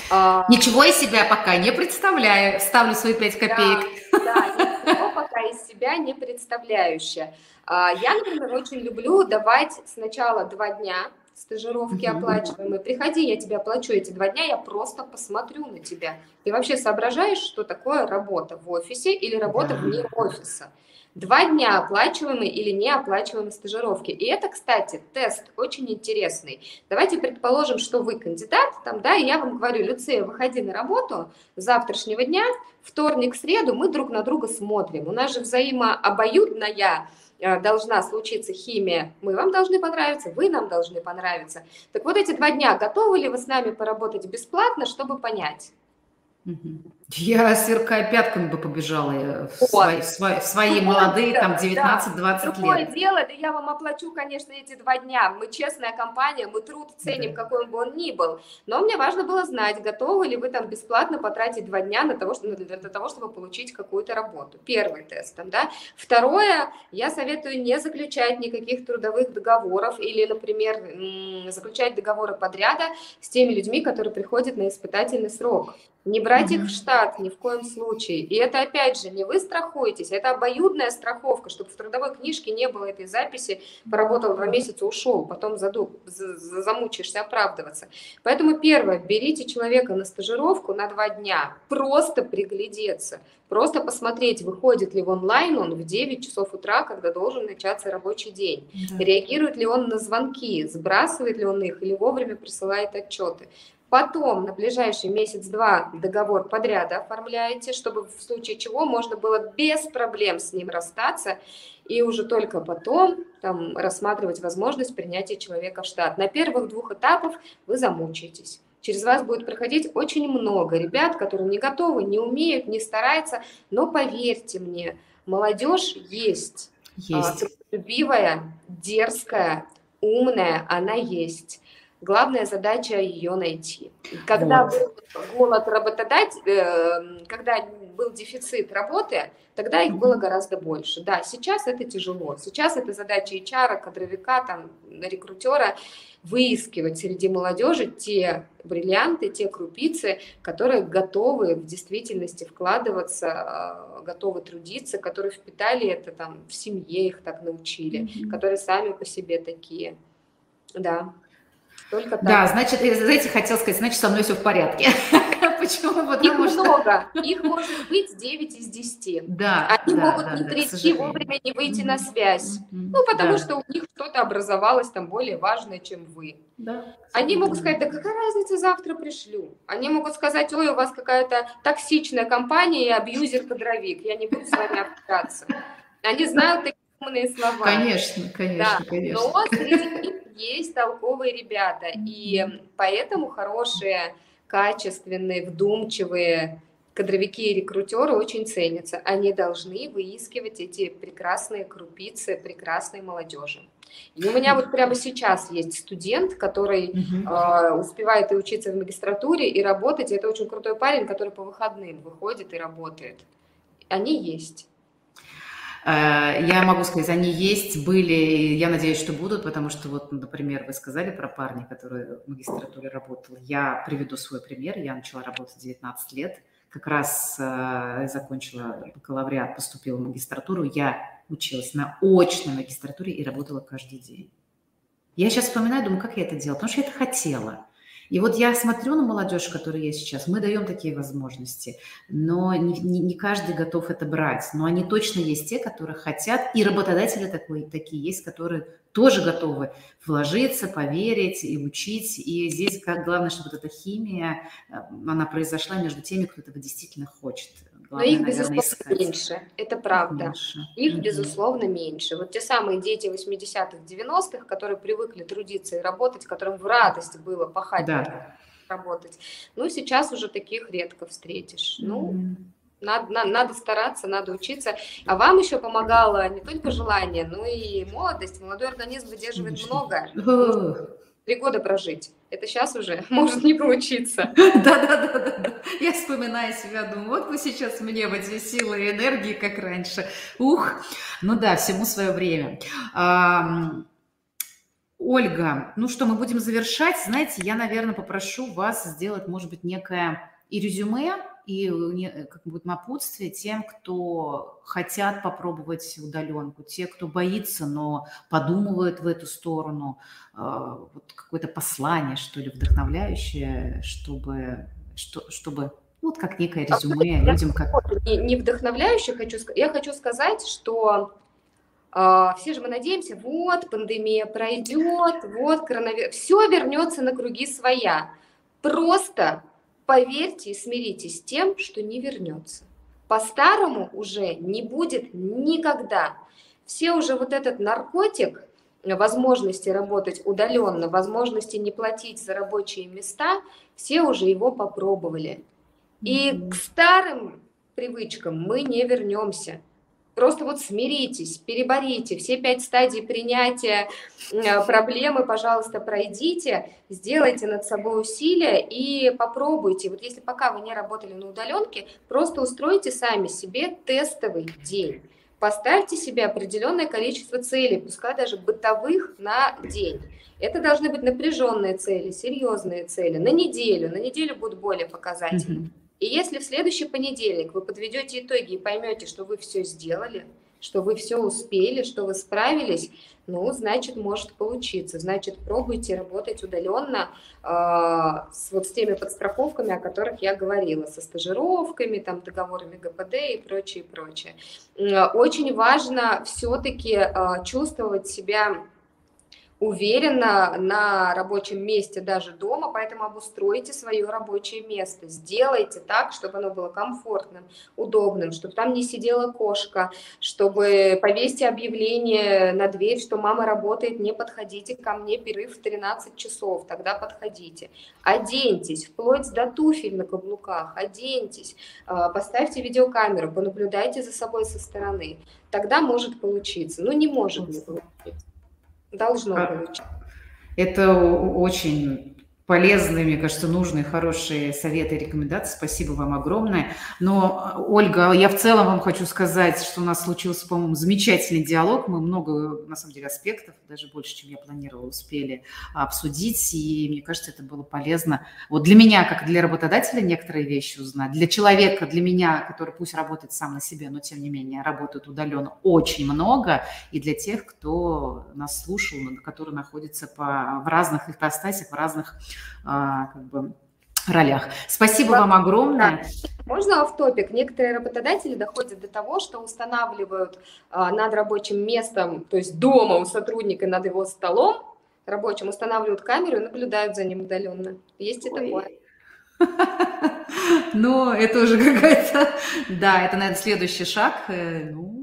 А, Ничего из себя пока не представляю. Ставлю свои пять копеек. Да, да, ничего пока из себя не представляющая. Я, например, очень люблю давать сначала два дня стажировки оплачиваемые. Приходи, я тебе оплачу эти два дня, я просто посмотрю на тебя. Ты вообще соображаешь, что такое работа в офисе или работа вне офиса? Два дня оплачиваемые или неоплачиваемые стажировки. И это, кстати, тест очень интересный. Давайте предположим, что вы кандидат, там, да, и я вам говорю, Люция, выходи на работу с завтрашнего дня, вторник, среду, мы друг на друга смотрим. У нас же взаимообоюдная э, должна случиться химия, мы вам должны понравиться, вы нам должны понравиться. Так вот эти два дня, готовы ли вы с нами поработать бесплатно, чтобы понять? Я, сверкая пятками бы побежала э, в, свои, в, свои, в свои молодые, там, 19-20 да. Другое лет. дело, да я вам оплачу, конечно, эти два дня. Мы честная компания, мы труд ценим, да. какой бы он ни был. Но мне важно было знать, готовы ли вы там бесплатно потратить два дня на того, что, для того, чтобы получить какую-то работу. Первый тест. Там, да. Второе, я советую не заключать никаких трудовых договоров или, например, заключать договоры подряда с теми людьми, которые приходят на испытательный срок. Не брать их в штат ни в коем случае. И это, опять же, не вы страхуетесь, это обоюдная страховка, чтобы в трудовой книжке не было этой записи «поработал два месяца, ушел», потом заду, замучаешься оправдываться. Поэтому первое, берите человека на стажировку на два дня, просто приглядеться, просто посмотреть, выходит ли в онлайн он в 9 часов утра, когда должен начаться рабочий день, да. реагирует ли он на звонки, сбрасывает ли он их или вовремя присылает отчеты. Потом на ближайший месяц-два договор подряда оформляете, чтобы в случае чего можно было без проблем с ним расстаться и уже только потом там, рассматривать возможность принятия человека в штат. На первых двух этапах вы замучаетесь. Через вас будет проходить очень много ребят, которые не готовы, не умеют, не стараются, но поверьте мне, молодежь есть. Есть. А, любивая, дерзкая, умная, она есть. Главная задача ее найти. Когда вот. был голод работодатель, э, когда был дефицит работы, тогда их было гораздо больше. Да, сейчас это тяжело. Сейчас это задача HR, кадровика, там, рекрутера выискивать среди молодежи те бриллианты, те крупицы, которые готовы в действительности вкладываться, э, готовы трудиться, которые впитали это там в семье, их так научили, mm-hmm. которые сами по себе такие. Да. Только так. Да, значит, знаете, хотел сказать, значит, со мной все в порядке. [laughs] Почему? Потому Их что... много. Их может быть 9 из 10. Да. Они да, могут да, не да, прийти вовремя, не выйти на связь. Ну, потому да. что у них что-то образовалось там более важное, чем вы. Да. Они могут сказать, да какая разница, завтра пришлю. Они могут сказать, ой, у вас какая-то токсичная компания и абьюзер-кадровик, я не буду с вами общаться. Они знают умные слова. Конечно, конечно, да. конечно. Но среди них есть толковые ребята, и поэтому хорошие, качественные, вдумчивые кадровики и рекрутеры очень ценятся. Они должны выискивать эти прекрасные крупицы прекрасной молодежи. И у меня вот прямо сейчас есть студент, который э, успевает и учиться в магистратуре, и работать. И это очень крутой парень, который по выходным выходит и работает. Они есть. Э, я могу сказать, они есть, были, я надеюсь, что будут, потому что вот, например, вы сказали про парня, который в магистратуре работал. Я приведу свой пример. Я начала работать в 19 лет, как раз э, закончила бакалавриат, поступила в магистратуру, я училась на очной магистратуре и работала каждый день. Я сейчас вспоминаю, думаю, как я это делала, потому что я это хотела. И вот я смотрю на молодежь, которая есть сейчас, мы даем такие возможности, но не, не, не каждый готов это брать. Но они точно есть те, которые хотят, и работодатели такой, такие есть, которые тоже готовы вложиться, поверить и учить. И здесь как главное, чтобы вот эта химия, э, она произошла между теми, кто этого действительно хочет. Главное, Но их, наверное, безусловно, искать. меньше. Это правда. Меньше. Их, mm-hmm. безусловно, меньше. Вот те самые дети 80-х, 90-х, которые привыкли трудиться и работать, которым в радость было пахать, да. работать. Ну, сейчас уже таких редко встретишь. Mm-hmm. Ну, надо, надо, надо стараться, надо учиться. А вам еще помогало не только желание, но и молодость. Молодой организм выдерживает много три года прожить. Это сейчас уже [laughs] может не получиться. [laughs] Да-да-да. Я вспоминаю себя, думаю, вот бы сейчас мне в эти силы и энергии, как раньше. Ух, ну да, всему свое время. Ольга, ну что, мы будем завершать. Знаете, я, наверное, попрошу вас сделать, может быть, некое и резюме и э, как будет напутствие тем, кто хотят попробовать удаленку, те, кто боится, но подумывают в эту сторону, а, вот какое-то послание, что ли, вдохновляющее, чтобы, что, чтобы вот как некое резюме людям, как... Не, не вдохновляющее хочу я хочу сказать, что э, все же мы надеемся, вот, пандемия пройдет, вот, коронавирус, все вернется на круги своя. Просто поверьте и смиритесь с тем, что не вернется. По-старому уже не будет никогда. Все уже вот этот наркотик, возможности работать удаленно, возможности не платить за рабочие места, все уже его попробовали. И к старым привычкам мы не вернемся. Просто вот смиритесь, переборите все пять стадий принятия э, проблемы, пожалуйста, пройдите, сделайте над собой усилия и попробуйте. Вот если пока вы не работали на удаленке, просто устройте сами себе тестовый день. Поставьте себе определенное количество целей, пускай даже бытовых на день. Это должны быть напряженные цели, серьезные цели, на неделю. На неделю будут более показательны. И если в следующий понедельник вы подведете итоги и поймете, что вы все сделали, что вы все успели, что вы справились, ну, значит, может получиться. Значит, пробуйте работать удаленно э, с вот с теми подстраховками, о которых я говорила, со стажировками, там, договорами ГПД и прочее, прочее. Очень важно все-таки э, чувствовать себя уверенно на рабочем месте, даже дома, поэтому обустройте свое рабочее место, сделайте так, чтобы оно было комфортным, удобным, чтобы там не сидела кошка, чтобы повесьте объявление на дверь, что мама работает, не подходите ко мне, перерыв в 13 часов, тогда подходите. Оденьтесь, вплоть до туфель на каблуках, оденьтесь, а, поставьте видеокамеру, понаблюдайте за собой со стороны, тогда может получиться, но не может не получиться. Должно а, получиться. Это очень полезные, мне кажется, нужные, хорошие советы и рекомендации. Спасибо вам огромное. Но, Ольга, я в целом вам хочу сказать, что у нас случился, по-моему, замечательный диалог. Мы много, на самом деле, аспектов, даже больше, чем я планировала, успели обсудить. И мне кажется, это было полезно. Вот для меня, как для работодателя, некоторые вещи узнать. Для человека, для меня, который пусть работает сам на себе, но, тем не менее, работает удаленно, очень много. И для тех, кто нас слушал, который находится по, в разных ипостасях, в разных как бы, ролях. Спасибо вам огромное. Можно в топик? Некоторые работодатели доходят до того, что устанавливают а, над рабочим местом, то есть дома у сотрудника над его столом рабочим, устанавливают камеру и наблюдают за ним удаленно. Есть и такое. [laughs] Ну, это уже какая-то... Да, это, наверное, следующий шаг. Э, ну,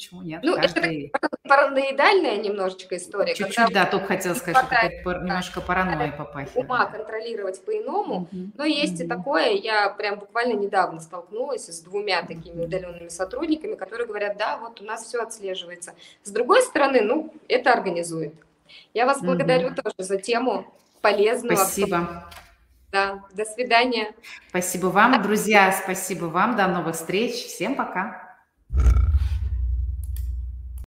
почему нет? Ну, Каждый... это параноидальная немножечко история. Чуть-чуть, да, только хотела сказать, что это немножко паранойя попахивает. Ума контролировать по-иному, mm-hmm. но есть mm-hmm. и такое, я прям буквально недавно столкнулась с двумя такими удаленными сотрудниками, которые говорят, да, вот у нас все отслеживается. С другой стороны, ну, это организует. Я вас mm-hmm. благодарю тоже за тему полезную. Спасибо. Да, до свидания. Спасибо вам, друзья, спасибо вам, до новых встреч, всем пока.